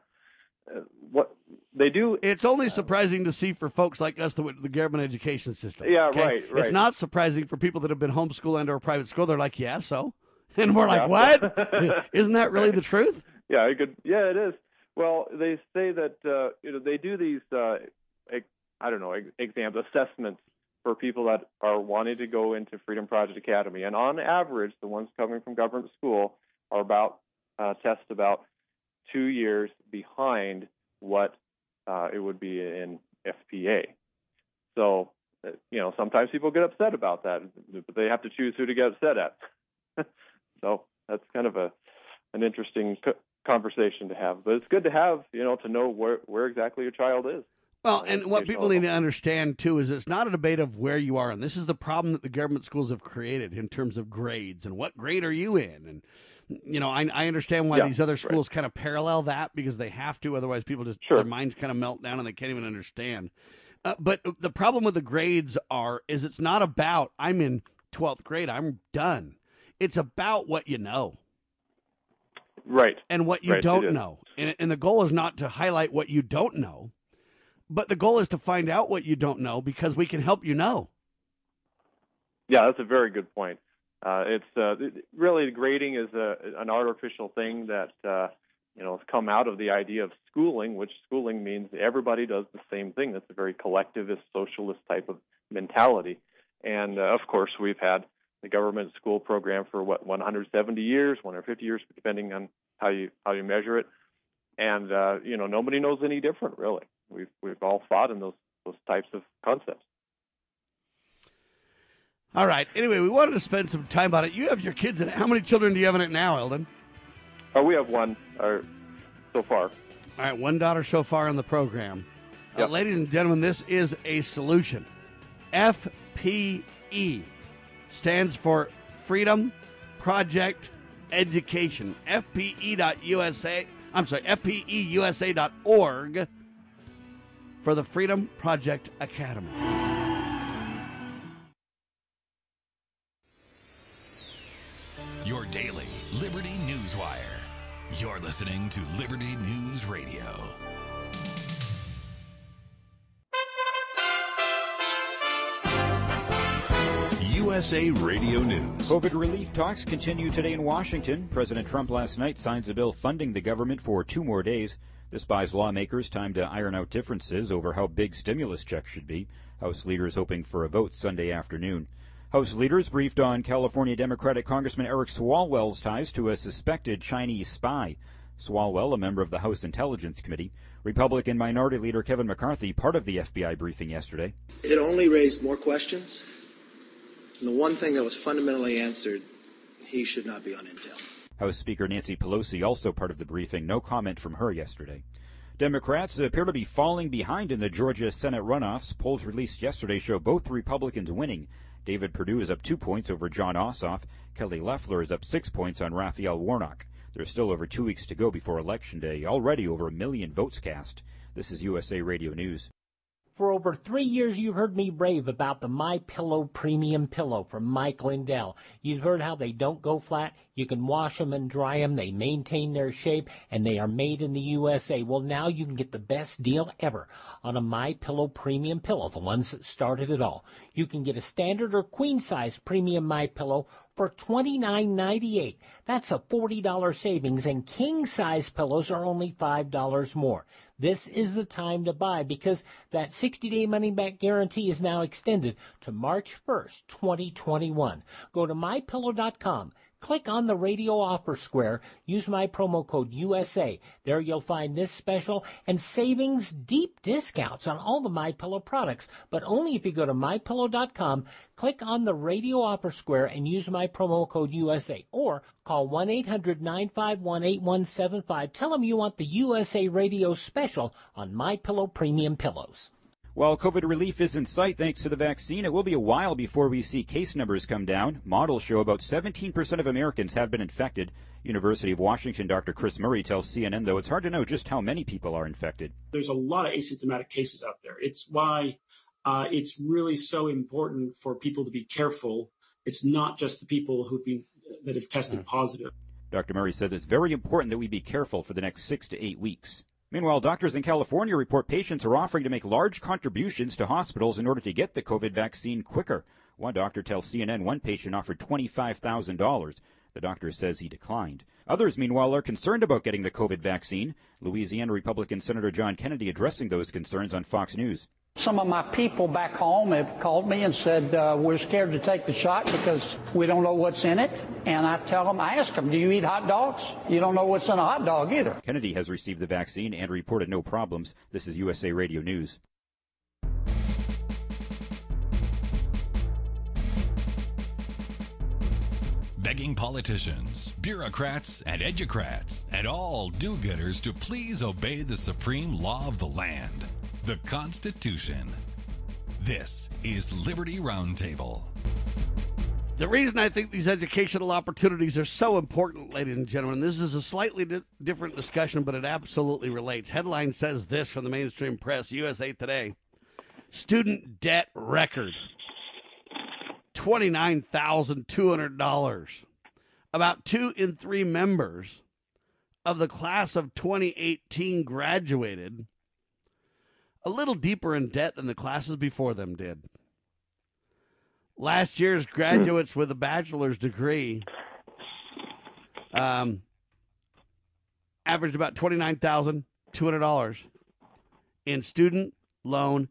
uh, what they do, It's only surprising to see for folks like us that went to the government education system. Yeah, okay? right, It's not surprising for people that have been homeschooled and or private school. They're like, yeah, so, [LAUGHS] and we're like, Yeah. what? [LAUGHS] Isn't that really the truth? yeah, it could, yeah, it is. Well, they say that uh, you know they do these uh, I don't know ex- exams assessments for people that are wanting to go into Freedom Project Academy, and on average, the ones coming from government school are about uh, test about two years behind what uh, it would be in FPA. So, uh, you know, sometimes people get upset about that, but they have to choose who to get upset at. [LAUGHS] so that's kind of a an interesting conversation to have. But it's good to have, you know, to know where where exactly your child is. Well, and what people need to understand too is it's not a debate of where you are, and this is the problem that the government schools have created in terms of grades and what grade are you in, and you know I, I understand why Yeah, these other right. schools kind of parallel that because they have to, otherwise people just their minds kind of melt down and they can't even understand. Uh, but the problem with the grades are is it's not about I'm in twelfth grade, I'm done. It's about what you know Right. and what you Right, don't know. And, and the goal is not to highlight what you don't know, but the goal is to find out what you don't know because we can help you know. Yeah, that's a very good point. Uh, it's uh, really grading is a, an artificial thing that uh, you know has come out of the idea of schooling, which schooling means everybody does the same thing. That's a very collectivist, socialist type of mentality. And uh, of course, we've had the government school program for what 170 years, 150 years, depending on how you how you measure it. And uh, you know, nobody knows any different, really. We've we've all fought in those those types of concepts. All right. Anyway, we wanted to spend some time on it. You have your kids in it. How many children do you have in it now, Eldon? Oh, we have one uh, so far. All right, one daughter so far in the program. Uh, ladies and gentlemen, this is a solution. FPE stands for Freedom Project Education. FPE.USA. I'm sorry, FPEUSA.org for the Freedom Project Academy. Your daily Liberty News Wire. You're listening to Liberty News Radio. USA Radio News. COVID relief talks continue today in Washington. President Trump last night signs a bill funding the government for two more days. This buys lawmakers time to iron out differences over how big stimulus checks should be. House leaders hoping for a vote Sunday afternoon. House leaders briefed on California Democratic Congressman Eric Swalwell's ties to a suspected Chinese spy. Swalwell, a member of the House Intelligence Committee, Republican Minority Leader Kevin McCarthy, part of the FBI briefing yesterday. It only raised more questions. And the one thing that was fundamentally answered, he should not be on Intel. House Speaker Nancy Pelosi, also part of the briefing, no comment from her yesterday. Democrats appear to be falling behind in the Georgia Senate runoffs. Polls released yesterday show both Republicans winning. David Perdue is up two points over Jon Ossoff. Kelly Loeffler is up six points on Raphael Warnock. There's still over two weeks to go before Election Day. Already over a million votes cast. This is USA Radio News. For over three years, you've heard me rave about the My Pillow Premium Pillow from Mike Lindell. You've heard how they don't go flat. You can wash them and dry them. They maintain their shape, and they are made in the USA. Well, now you can get the best deal ever on a My Pillow Premium Pillow, the ones that started it all. You can get a standard or queen size premium My Pillow for $29.98. That's a $40 savings, and king size pillows are only $5 more. This is the time to buy because that 60 day money back guarantee is now extended to March 1st, 2021. Go to mypillow.com. Click on the radio offer square. Use my promo code USA. There you'll find this special and savings deep discounts on all the My Pillow products, but only if you go to mypillow.com, click on the radio offer square and use my promo code USA or call 1-800-951-8175. Tell them you want the USA radio special on My Pillow premium pillows. While COVID relief is in sight thanks to the vaccine, it will be a while before we see case numbers come down. Models show about 17% of Americans have been infected. University of Washington Dr. Chris Murray tells CNN, though, it's hard to know just how many people are infected. There's a lot of asymptomatic cases out there. It's why uh, it's really so important for people to be careful. It's not just the people who've been that have tested positive. Dr. Murray says it's very important that we be careful for the next six to eight weeks. Meanwhile, doctors in California report patients are offering to make large contributions to hospitals in order to get the COVID vaccine quicker. One doctor tells CNN one patient offered $25,000. The doctor says he declined. Others, meanwhile, are concerned about getting the COVID vaccine. Louisiana Republican Senator John Kennedy addressing those concerns on Fox News. Some of my people back home have called me and said, uh, We're scared to take the shot because we don't know what's in it. And I tell them, I ask them, Do you eat hot dogs? You don't know what's in a hot dog either. Kennedy has received the vaccine and reported no problems. This is USA Radio News. Begging politicians, bureaucrats, and educrats, and all do gooders to please obey the supreme law of the land, the Constitution. This is Liberty Roundtable. The reason I think these educational opportunities are so important, ladies and gentlemen, this is a slightly di- different discussion, but it absolutely relates. Headline says this from the mainstream press USA Today Student debt record $29,200. About two in three members of the class of 2018 graduated a little deeper in debt than the classes before them did. Last year's graduates with a bachelor's degree um, averaged about $29,200 in student loan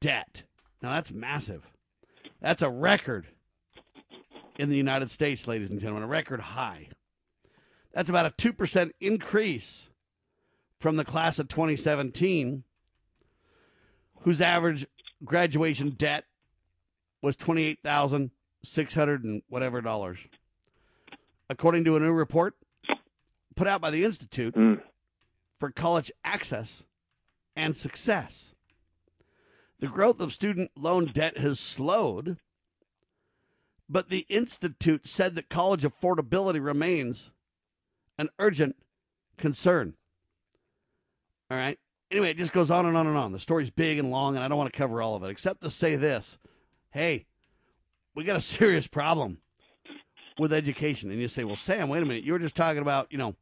debt. Now, that's massive. That's a record in the United States, ladies and gentlemen, a record high. That's about a 2% increase from the class of 2017, whose average graduation debt was 28600 and whatever dollars. According to a new report put out by the Institute hmm. for College Access and Success. The growth of student loan debt has slowed, but the Institute said that college affordability remains an urgent concern. All right. Anyway, it just goes on and on and on. The story's big and long, and I don't want to cover all of it, except to say this hey, we got a [LAUGHS] serious problem with education. And you say, well, Sam, wait a minute. You were just talking about, you know,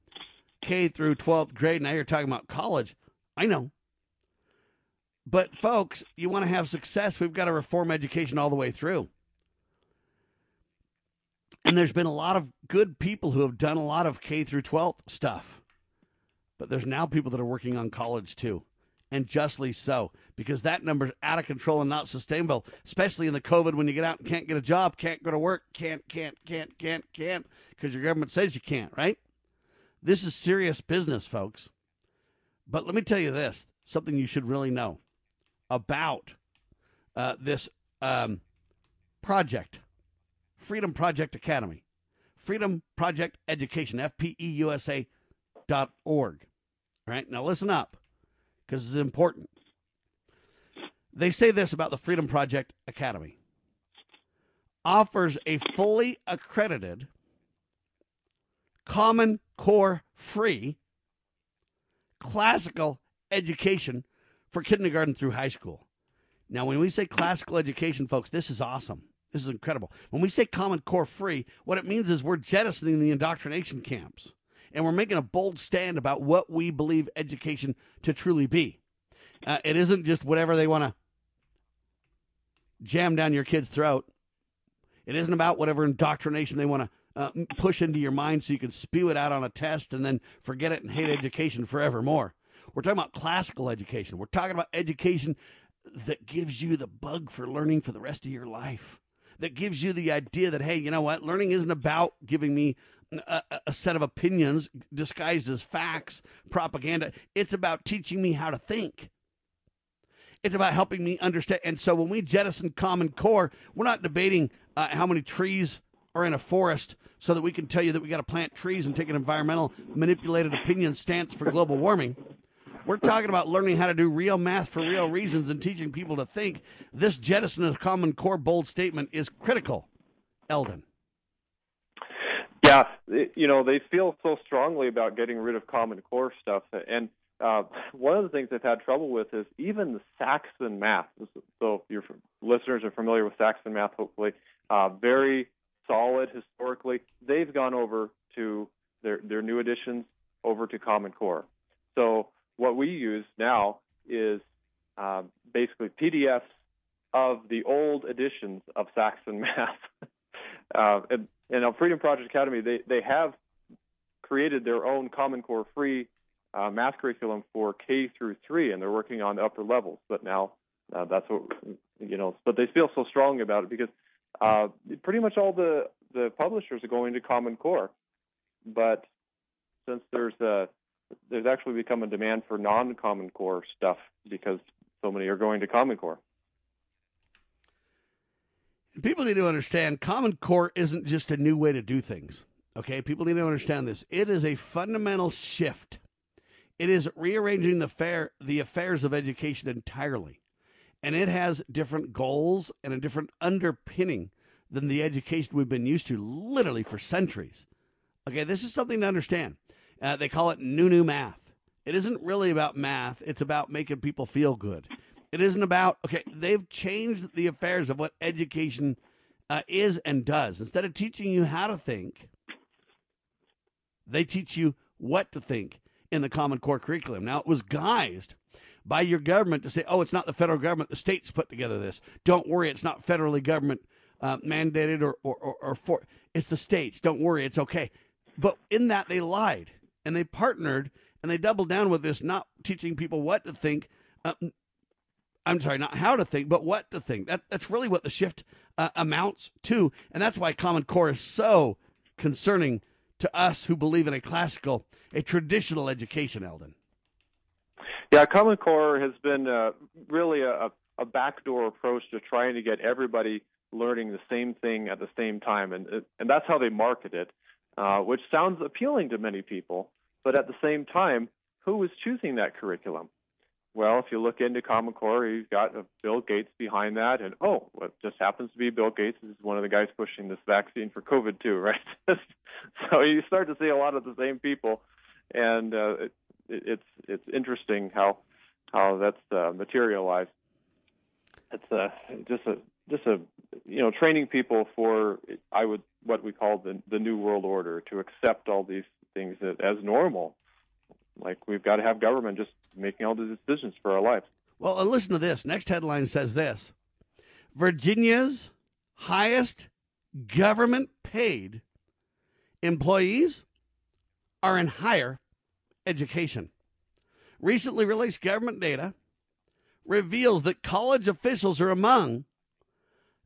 K through 12th grade. Now you're talking about college. I know. But folks, you want to have success, we've got to reform education all the way through. And there's been a lot of good people who have done a lot of K through 12 stuff. But there's now people that are working on college too. And justly so, because that number's out of control and not sustainable, especially in the COVID when you get out and can't get a job, can't go to work, can't, can't, can't, can't, can't, because your government says you can't, right? This is serious business, folks. But let me tell you this something you should really know about uh, this um, project Freedom Project Academy, Freedom Project Education, FPEUSA.org. Right, now listen up because it's important. They say this about the Freedom Project Academy offers a fully accredited, common core free classical education for kindergarten through high school. Now, when we say classical education, folks, this is awesome. This is incredible. When we say Common Core free, what it means is we're jettisoning the indoctrination camps and we're making a bold stand about what we believe education to truly be. Uh, it isn't just whatever they want to jam down your kid's throat. It isn't about whatever indoctrination they want to uh, push into your mind so you can spew it out on a test and then forget it and hate education forevermore. We're talking about classical education. We're talking about education that gives you the bug for learning for the rest of your life. That gives you the idea that, hey, you know what? Learning isn't about giving me a, a set of opinions disguised as facts, propaganda. It's about teaching me how to think. It's about helping me understand. And so when we jettison Common Core, we're not debating uh, how many trees are in a forest so that we can tell you that we got to plant trees and take an environmental manipulated opinion stance for global warming. We're talking about learning how to do real math for real reasons and teaching people to think. This jettison of Common Core bold statement is critical. Eldon. Yeah, you know, they feel so strongly about getting rid of Common Core stuff. And uh, one of the things they've had trouble with is even the Saxon math. So your listeners are familiar with Saxon math, hopefully. Uh, very solid historically. They've gone over to their, their new additions over to Common Core. So what we use now is uh, basically PDFs of the old editions of Saxon [LAUGHS] Math. uh, and, on Freedom Project Academy, they, they have created their own Common Core free uh, math curriculum for K through three, and they're working on upper levels. But now uh, that's what you know. But they feel so strong about it because uh, pretty much all the the publishers are going to Common Core. But since there's a there's actually become a demand for non-Common Core stuff because so many are going to Common Core. People need to understand Common Core isn't just a new way to do things. Okay, people need to understand this. It is a fundamental shift. It is rearranging the fair the affairs of education entirely. And it has different goals and a different underpinning than the education we've been used to literally for centuries. Okay, this is something to understand. Uh, they call it new new math. It isn't really about math. It's about making people feel good. It isn't about okay. They've changed the affairs of what education uh, is and does. Instead of teaching you how to think, they teach you what to think in the Common Core curriculum. Now it was guised by your government to say, "Oh, it's not the federal government. The states put together this. Don't worry, it's not federally government uh, mandated or, or, or, or for. It's the states. Don't worry, it's okay." But in that, they lied and they partnered and they doubled down with this, not teaching people what to think. Uh, I'm sorry, not how to think, but what to think. That that's really what the shift uh, amounts to, and that's why Common Core is so concerning to us who believe in a classical, a traditional education. Eldon. Yeah, Common Core has been uh, really a, a backdoor approach to trying to get everybody learning the same thing at the same time, and and that's how they market it. Uh, which sounds appealing to many people. But at the same time, who is choosing that curriculum? Well, if you look into Common Core, you've got uh, Bill Gates behind that, and oh, what just happens to be Bill Gates is one of the guys pushing this vaccine for COVID too, [LAUGHS] right? so you start to see a lot of the same people, and uh, it, it's it's interesting how how that's uh, materialized. It's uh, just a just a you know training people for I would what we call the the new world order to accept all these things as normal. Like we've got to have government just making all the decisions for our lives. Well, uh, listen to this. Next headline says this: Virginia's highest government paid employees are in higher education. Recently released government data reveals that college officials are among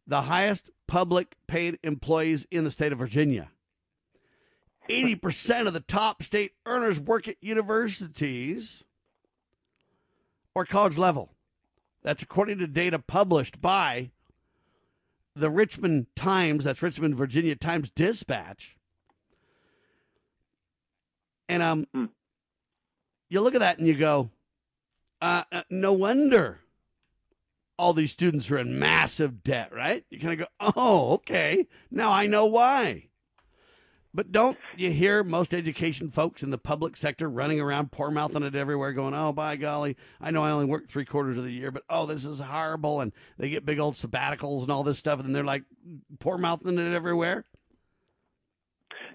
the highest public paid employees in the state of Virginia. 80% of the top state earners work at universities or college level. That's according to data published by the Richmond Times, that's Richmond, Virginia Times Dispatch. And um, Hmm. you look at that and you go, uh, uh, no wonder all these students are in massive debt, right? You kind of go, oh, okay, now I know why. But don't you hear most education folks in the public sector running around, poor mouthing it everywhere, going, oh, by golly, I know I only work three quarters of the year, but oh, this is horrible. And they get big old sabbaticals and all this stuff, and they're like poor mouthing it everywhere.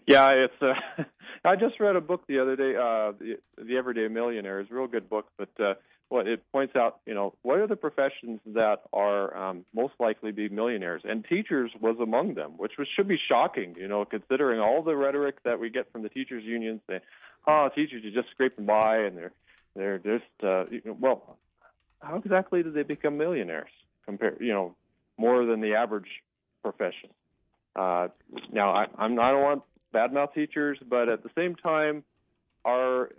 Yeah, it's. Uh, [LAUGHS] I just read a book the other day, uh, the, the Everyday Millionaire. It's a real good book, but uh, what it points out, you know, what are the professions that are um, most likely to be millionaires? And teachers was among them, which was, should be shocking, you know, considering all the rhetoric that we get from the teachers' unions saying, "Oh, teachers are just scraping by, and they're they're just uh, you know, well, how exactly did they become millionaires? Compared, you know, more than the average profession. Uh, now, I, I'm I don't want badmouth teachers, but at the same time, are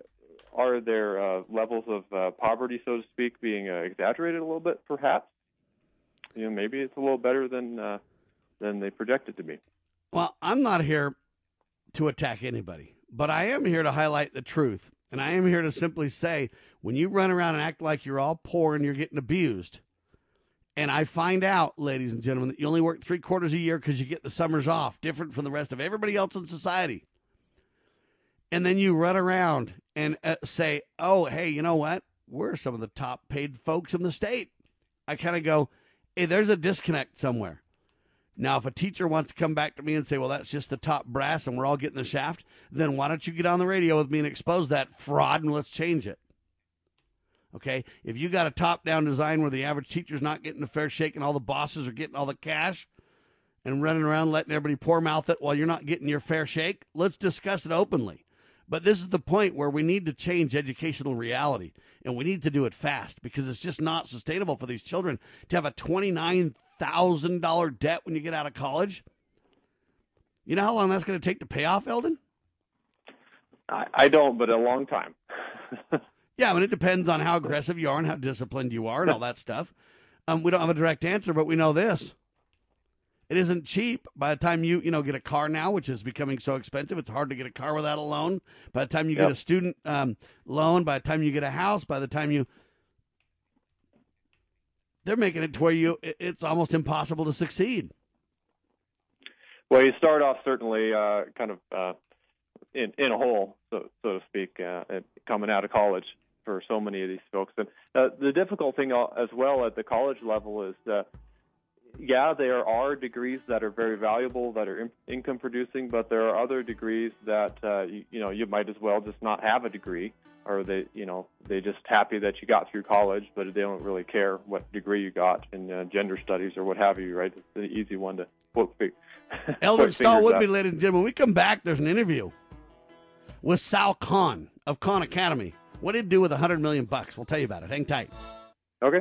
are their uh, levels of uh, poverty, so to speak, being uh, exaggerated a little bit? Perhaps. You know, maybe it's a little better than uh, than they projected to be. Well, I'm not here to attack anybody, but I am here to highlight the truth. And I am here to simply say when you run around and act like you're all poor and you're getting abused, and I find out, ladies and gentlemen, that you only work three quarters a year because you get the summers off, different from the rest of everybody else in society. And then you run around and uh, say, oh, hey, you know what? We're some of the top paid folks in the state. I kind of go, hey, there's a disconnect somewhere. Now, if a teacher wants to come back to me and say, well, that's just the top brass and we're all getting the shaft, then why don't you get on the radio with me and expose that fraud and let's change it? Okay. If you got a top down design where the average teacher's not getting a fair shake and all the bosses are getting all the cash and running around letting everybody poor mouth it while you're not getting your fair shake, let's discuss it openly. But this is the point where we need to change educational reality and we need to do it fast because it's just not sustainable for these children to have a $29,000 debt when you get out of college. You know how long that's going to take to pay off, Eldon? I, I don't, but a long time. [LAUGHS] Yeah, I mean, it depends on how aggressive you are and how disciplined you are and all that stuff. Um, we don't have a direct answer, but we know this. It isn't cheap. By the time you, you know, get a car now, which is becoming so expensive, it's hard to get a car without a loan. By the time you get a student um, loan, by the time you get a house, by the time you, they're making it to where you, it's almost impossible to succeed. Well, you start off certainly uh, kind of uh, in in a hole, so so to speak, uh, coming out of college for so many of these folks. And uh, the difficult thing as well at the college level is that, yeah, there are degrees that are very valuable that are in- income producing, but there are other degrees that uh, you, you know you might as well just not have a degree, or they you know they just happy that you got through college, but they don't really care what degree you got in uh, gender studies or what have you. Right? It's the easy one to quote. fi- [LAUGHS] point Stahl me, ladies and gentlemen. When we come back, there's an interview with Sal Khan of Khan Academy. What did he do with a hundred million bucks? We'll tell you about it. Hang tight. Okay.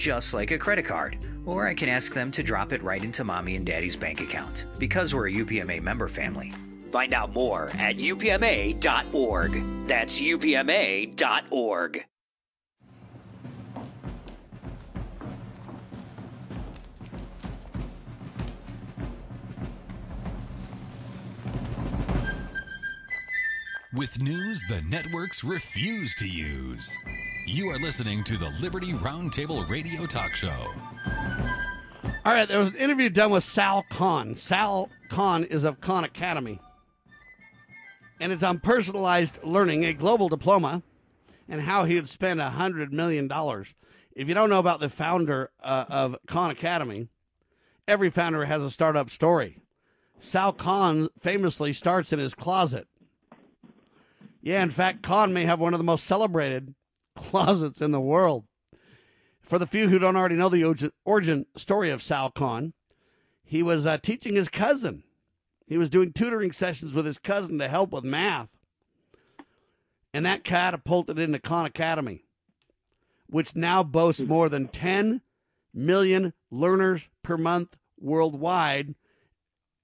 just like a credit card. Or I can ask them to drop it right into mommy and daddy's bank account, because we're a UPMA member family. Find out more at upma.org. That's upma.org. With news the networks refuse to use. You are listening to the Liberty Roundtable Radio Talk Show. All right, there was an interview done with Sal Khan. Sal Khan is of Khan Academy. And it's on personalized learning, a global diploma, and how he would spend $100 million. If you don't know about the founder uh, of Khan Academy, every founder has a startup story. Sal Khan famously starts in his closet. Yeah, in fact, Khan may have one of the most celebrated closets in the world. For the few who don't already know the origin story of Sal Khan, he was uh, teaching his cousin. He was doing tutoring sessions with his cousin to help with math. And that catapulted into Khan Academy, which now boasts more than 10 million learners per month worldwide,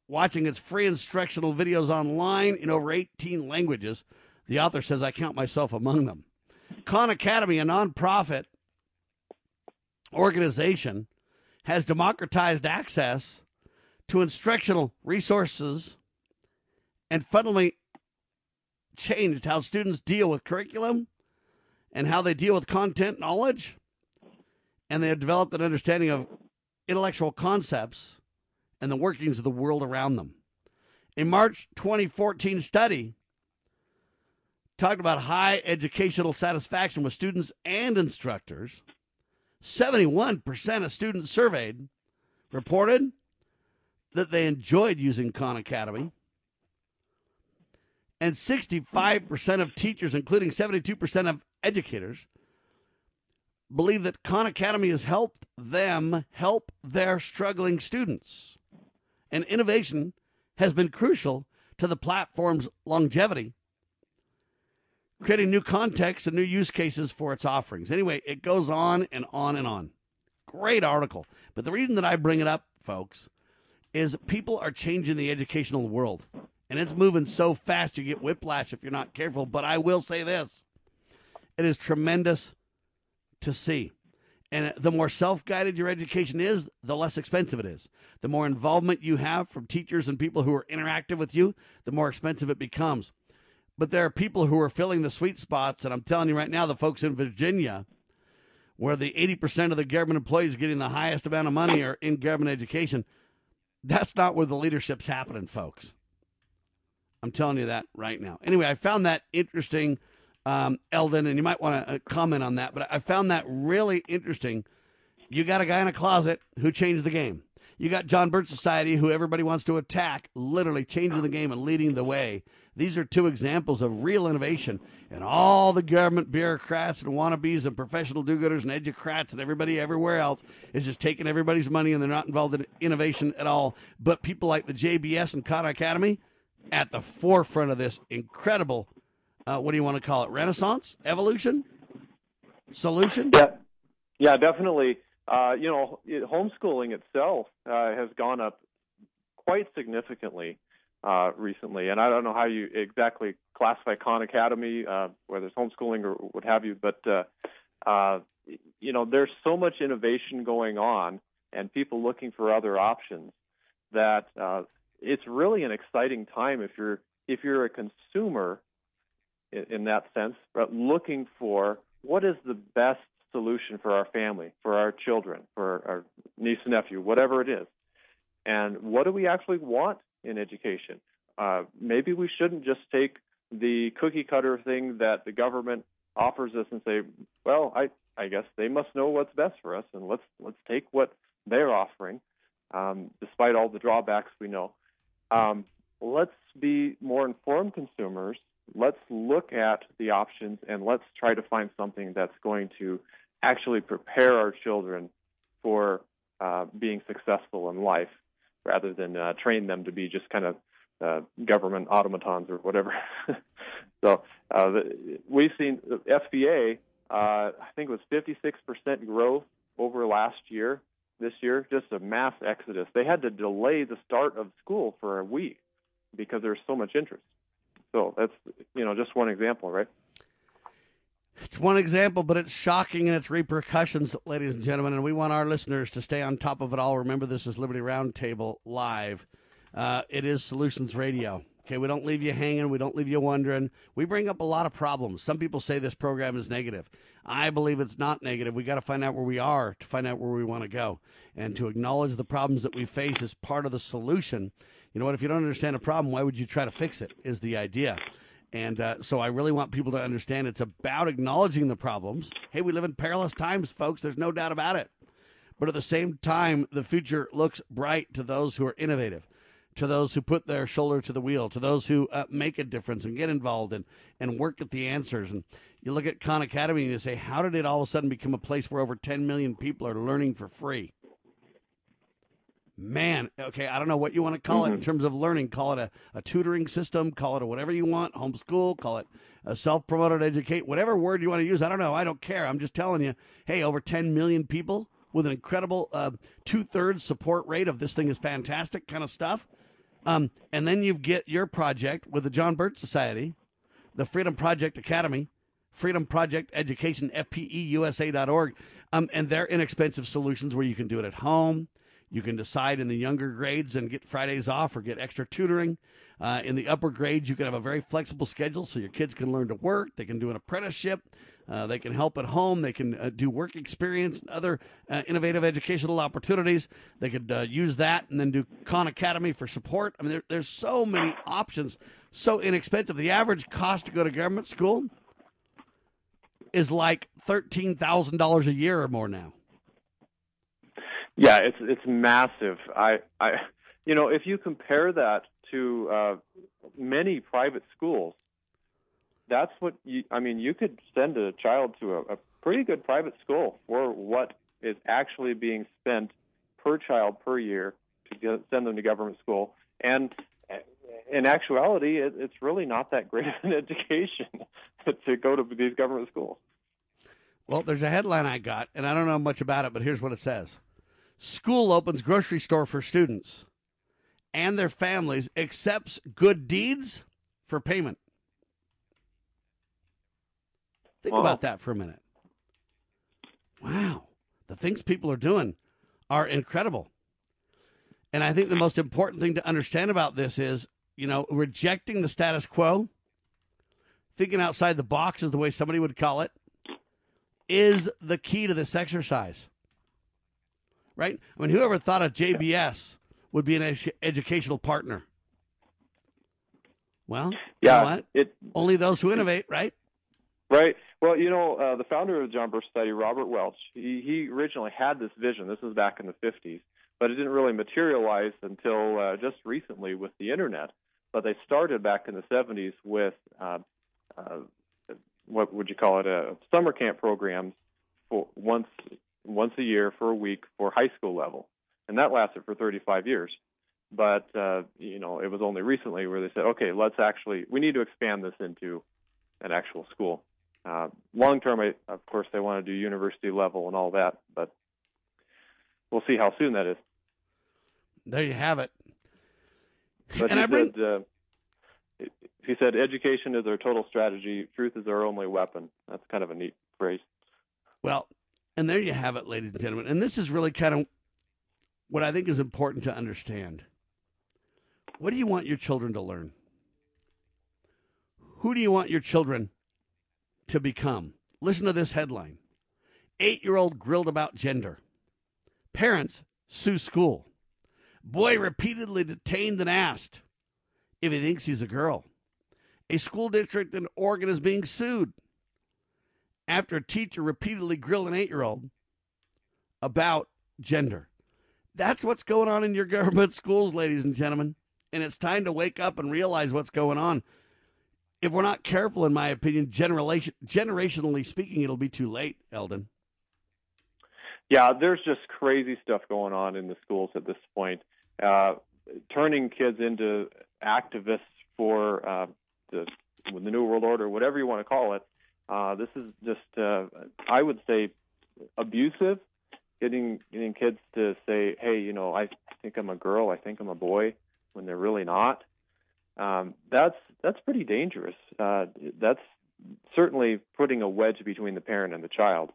watching its free instructional videos online in over 18 languages. The author says, I count myself among them. Khan Academy, a nonprofit organization, has democratized access to instructional resources and fundamentally changed how students deal with curriculum and how they deal with content knowledge. And they have developed an understanding of intellectual concepts and the workings of the world around them. A March 2014 study talked about high educational satisfaction with students and instructors. 71% of students surveyed reported that they enjoyed using Khan Academy. And 65% of teachers, including 72% of educators, believe that Khan Academy has helped them help their struggling students. And innovation has been crucial to the platform's longevity creating new contexts and new use cases for its offerings. Anyway, it goes on and on and on. Great article. But the reason that I bring it up, folks, is people are changing the educational world. And it's moving so fast you get whiplash if you're not careful. But I will say this it is tremendous to see. And the more self guided your education is, the less expensive it is. The more involvement you have from teachers and people who are interactive with you, the more expensive it becomes. But there are people who are filling the sweet spots. And I'm telling you right now, the folks in Virginia, where the 80% of the government employees getting the highest amount of money are in government education, that's not where the leadership's happening, folks. I'm telling you that right now. Anyway, I found that interesting, um, Eldon, and you might want to uh, comment on that, but I found that really interesting. You got a guy in a closet who changed the game. You got John Birch Society, who everybody wants to attack, literally changing the game and leading the way. These are two examples of real innovation. And all the government bureaucrats and wannabes and professional do gooders and educrats and everybody everywhere else is just taking everybody's money and they're not involved in innovation at all. But people like the JBS and Khan Academy at the forefront of this incredible, uh, what do you want to call it, renaissance, evolution, solution? Yeah, yeah definitely uh, you know, homeschooling itself uh, has gone up quite significantly uh, recently, and I don't know how you exactly classify Khan Academy, uh, whether it's homeschooling or what have you, but uh, uh, you know, there's so much innovation going on, and people looking for other options that uh, it's really an exciting time if you're if you're a consumer in, in that sense, but looking for what is the best solution for our family, for our children, for our niece and nephew, whatever it is, and what do we actually want in education? Uh, maybe we shouldn't just take the cookie cutter thing that the government offers us and say, well, I I guess they must know what's best for us, and let's let's take what they're offering, um, despite all the drawbacks we know. Um, let's be more informed consumers. Let's look at the options and let's try to find something that's going to actually prepare our children for uh, being successful in life, rather than uh, train them to be just kind of uh, government automatons or whatever. [LAUGHS] so uh, the, we've seen the SBA. Uh, I think it was 56% growth over last year. This year, just a mass exodus. They had to delay the start of school for a week because there's so much interest. So that's you know just one example, right? It's one example, but it's shocking in its repercussions, ladies and gentlemen. And we want our listeners to stay on top of it all. Remember, this is Liberty Roundtable live. Uh, it is Solutions Radio. Okay, we don't leave you hanging. We don't leave you wondering. We bring up a lot of problems. Some people say this program is negative. I believe it's not negative. We got to find out where we are to find out where we want to go. And to acknowledge the problems that we face is part of the solution. You know what? If you don't understand a problem, why would you try to fix it? Is the idea. And uh, so I really want people to understand it's about acknowledging the problems. Hey, we live in perilous times, folks. There's no doubt about it. But at the same time, the future looks bright to those who are innovative to those who put their shoulder to the wheel, to those who uh, make a difference and get involved and, and work at the answers. And you look at Khan Academy and you say, how did it all of a sudden become a place where over 10 million people are learning for free? Man, okay, I don't know what you want to call mm-hmm. it in terms of learning. Call it a, a tutoring system, call it a whatever you want, homeschool, call it a self promoted educate, whatever word you want to use. I don't know. I don't care. I'm just telling you, hey, over 10 million people with an incredible uh, two thirds support rate of this thing is fantastic kind of stuff. Um, and then you get your project with the John Birch Society, the Freedom Project Academy, Freedom Project Education, FPEUSA.org, um, and their inexpensive solutions where you can do it at home. You can decide in the younger grades and get Fridays off or get extra tutoring. Uh, in the upper grades, you can have a very flexible schedule so your kids can learn to work. They can do an apprenticeship. Uh, they can help at home. They can uh, do work experience, and other uh, innovative educational opportunities. They could uh, use that and then do Khan Academy for support. I mean, there, there's so many options, so inexpensive. The average cost to go to government school is like thirteen thousand dollars a year or more now. Yeah, it's it's massive. I I you know if you compare that to uh, many private schools, that's what you, I mean. You could send a child to a, a pretty good private school for what is actually being spent per child per year to get, send them to government school, and in actuality, it, it's really not that great of an education [LAUGHS] to go to these government schools. Well, there's a headline I got, and I don't know much about it, but here's what it says: School opens grocery store for students and their families, accepts good deeds for payment. Think wow. about that for a minute. Wow. The things people are doing are incredible. And I think the most important thing to understand about this is, you know, rejecting the status quo, thinking outside the box is the way somebody would call it, is the key to this exercise. Right? I mean, whoever thought of JBS would be an edu- educational partner? Well, yeah, you know it, only those who innovate, right? Right. Well, you know, uh, the founder of the John Birch Study, Robert Welch, he, he originally had this vision. This was back in the 50s, but it didn't really materialize until uh, just recently with the internet. But they started back in the 70s with uh, uh, what would you call it? A summer camp programs for once once a year for a week for high school level, and that lasted for 35 years. But uh, you know, it was only recently where they said, okay, let's actually we need to expand this into an actual school. Uh, long term, of course, they want to do university level and all that, but we'll see how soon that is. There you have it. But and he, bring... said, uh, he said, education is our total strategy. Truth is our only weapon. That's kind of a neat phrase. Well, and there you have it, ladies and gentlemen. And this is really kind of what I think is important to understand. What do you want your children to learn? Who do you want your children to become. Listen to this headline Eight year old grilled about gender. Parents sue school. Boy repeatedly detained and asked if he thinks he's a girl. A school district in Oregon is being sued after a teacher repeatedly grilled an eight year old about gender. That's what's going on in your government schools, ladies and gentlemen. And it's time to wake up and realize what's going on. If we're not careful, in my opinion, generation, generationally speaking, it'll be too late, Eldon. Yeah, there's just crazy stuff going on in the schools at this point. Uh, turning kids into activists for uh, the, the New World Order, whatever you want to call it. Uh, this is just, uh, I would say, abusive. Getting getting kids to say, "Hey, you know, I think I'm a girl. I think I'm a boy," when they're really not. Um, that's that's pretty dangerous. Uh, that's certainly putting a wedge between the parent and the child.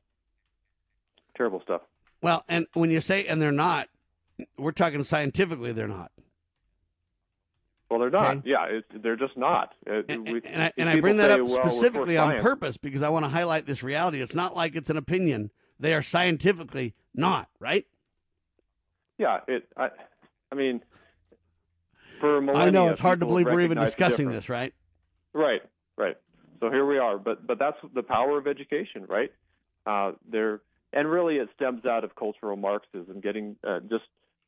Terrible stuff. Well, and when you say and they're not, we're talking scientifically they're not. Well, they're not. Okay. Yeah, it, they're just not. It, and, we, and, I, and I, bring that say, up well, specifically on purpose because I want to highlight this reality. It's not like it's an opinion. They are scientifically not, right? Yeah, it. I, I mean, for I know it's hard to believe we're even discussing this, right? Right, right. So here we are, but but that's the power of education, right? Uh, there, and really, it stems out of cultural Marxism. Getting uh, just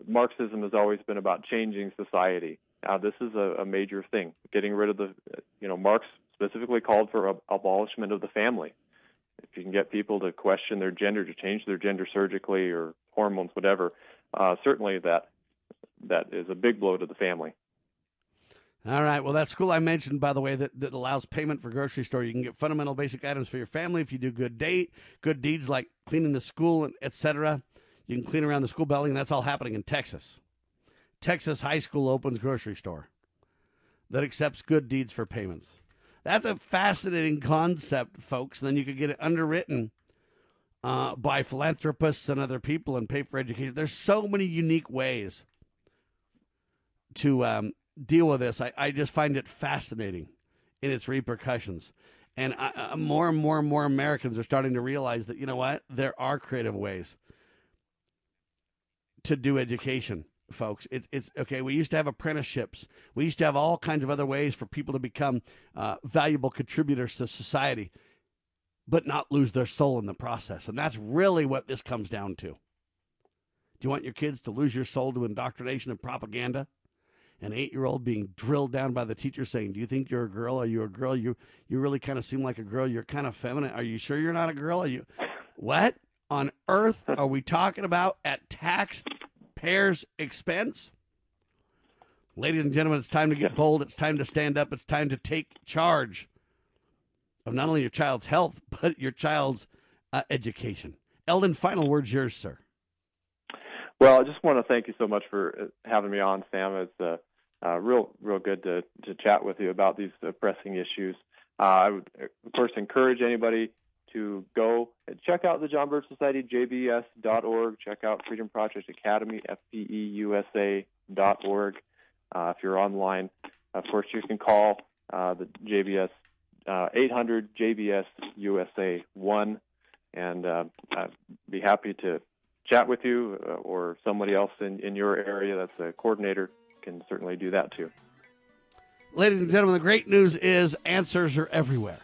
Marxism has always been about changing society. Uh, this is a, a major thing. Getting rid of the, you know, Marx specifically called for a, abolishment of the family. If you can get people to question their gender, to change their gender surgically or hormones, whatever, uh, certainly that that is a big blow to the family. All right. Well, that school I mentioned, by the way, that, that allows payment for grocery store. You can get fundamental basic items for your family if you do good date, good deeds like cleaning the school, etc. You can clean around the school building. That's all happening in Texas. Texas High School opens grocery store that accepts good deeds for payments. That's a fascinating concept, folks. And then you could get it underwritten uh, by philanthropists and other people and pay for education. There's so many unique ways to um, deal with this. I, I just find it fascinating in its repercussions. And I, uh, more and more and more Americans are starting to realize that, you know what? There are creative ways to do education, folks. It, it's okay. We used to have apprenticeships, we used to have all kinds of other ways for people to become uh, valuable contributors to society, but not lose their soul in the process. And that's really what this comes down to. Do you want your kids to lose your soul to indoctrination and propaganda? an eight year old being drilled down by the teacher saying, Do you think you're a girl? Are you a girl? You you really kind of seem like a girl. You're kind of feminine. Are you sure you're not a girl? Are you what on earth are we talking about at taxpayers' expense? Ladies and gentlemen, it's time to get bold. It's time to stand up. It's time to take charge of not only your child's health, [LAUGHS] but your child's uh, education. Eldon, final words yours, sir. Well, I just want to thank you so much for uh, having me on, Sam. It's uh, uh, real, real good to, to chat with you about these uh, pressing issues. Uh, I would, of course, encourage anybody to go and check out the John Birch Society, jbs.org. Check out Freedom Project Academy, fpeusa.org. Uh, if you're online, of course, you can call uh, the JBS 800 JBS USA 1, and I'd be happy to chat with you uh, or somebody else in, in your area that's a coordinator can certainly do that too. Ladies and gentlemen, the great news is answers are everywhere.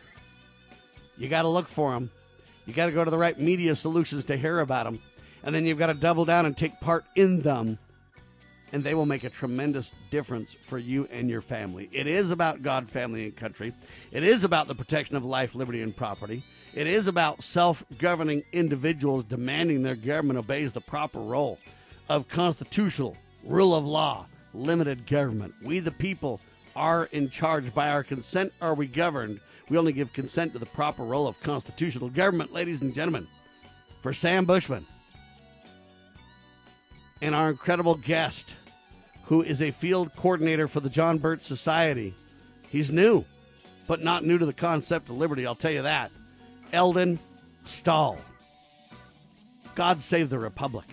You got to look for them. You got to go to the right media solutions to hear about them. And then you've got to double down and take part in them. And they will make a tremendous difference for you and your family. It is about God, family, and country. It is about the protection of life, liberty, and property. It is about self governing individuals demanding their government obeys the proper role of constitutional, rule of law, limited government. We, the people, are in charge. By our consent are we governed. We only give consent to the proper role of constitutional government, ladies and gentlemen. For Sam Bushman and our incredible guest, who is a field coordinator for the John Birch Society, he's new, but not new to the concept of liberty, I'll tell you that. Eldon Stahl. God save the Republic.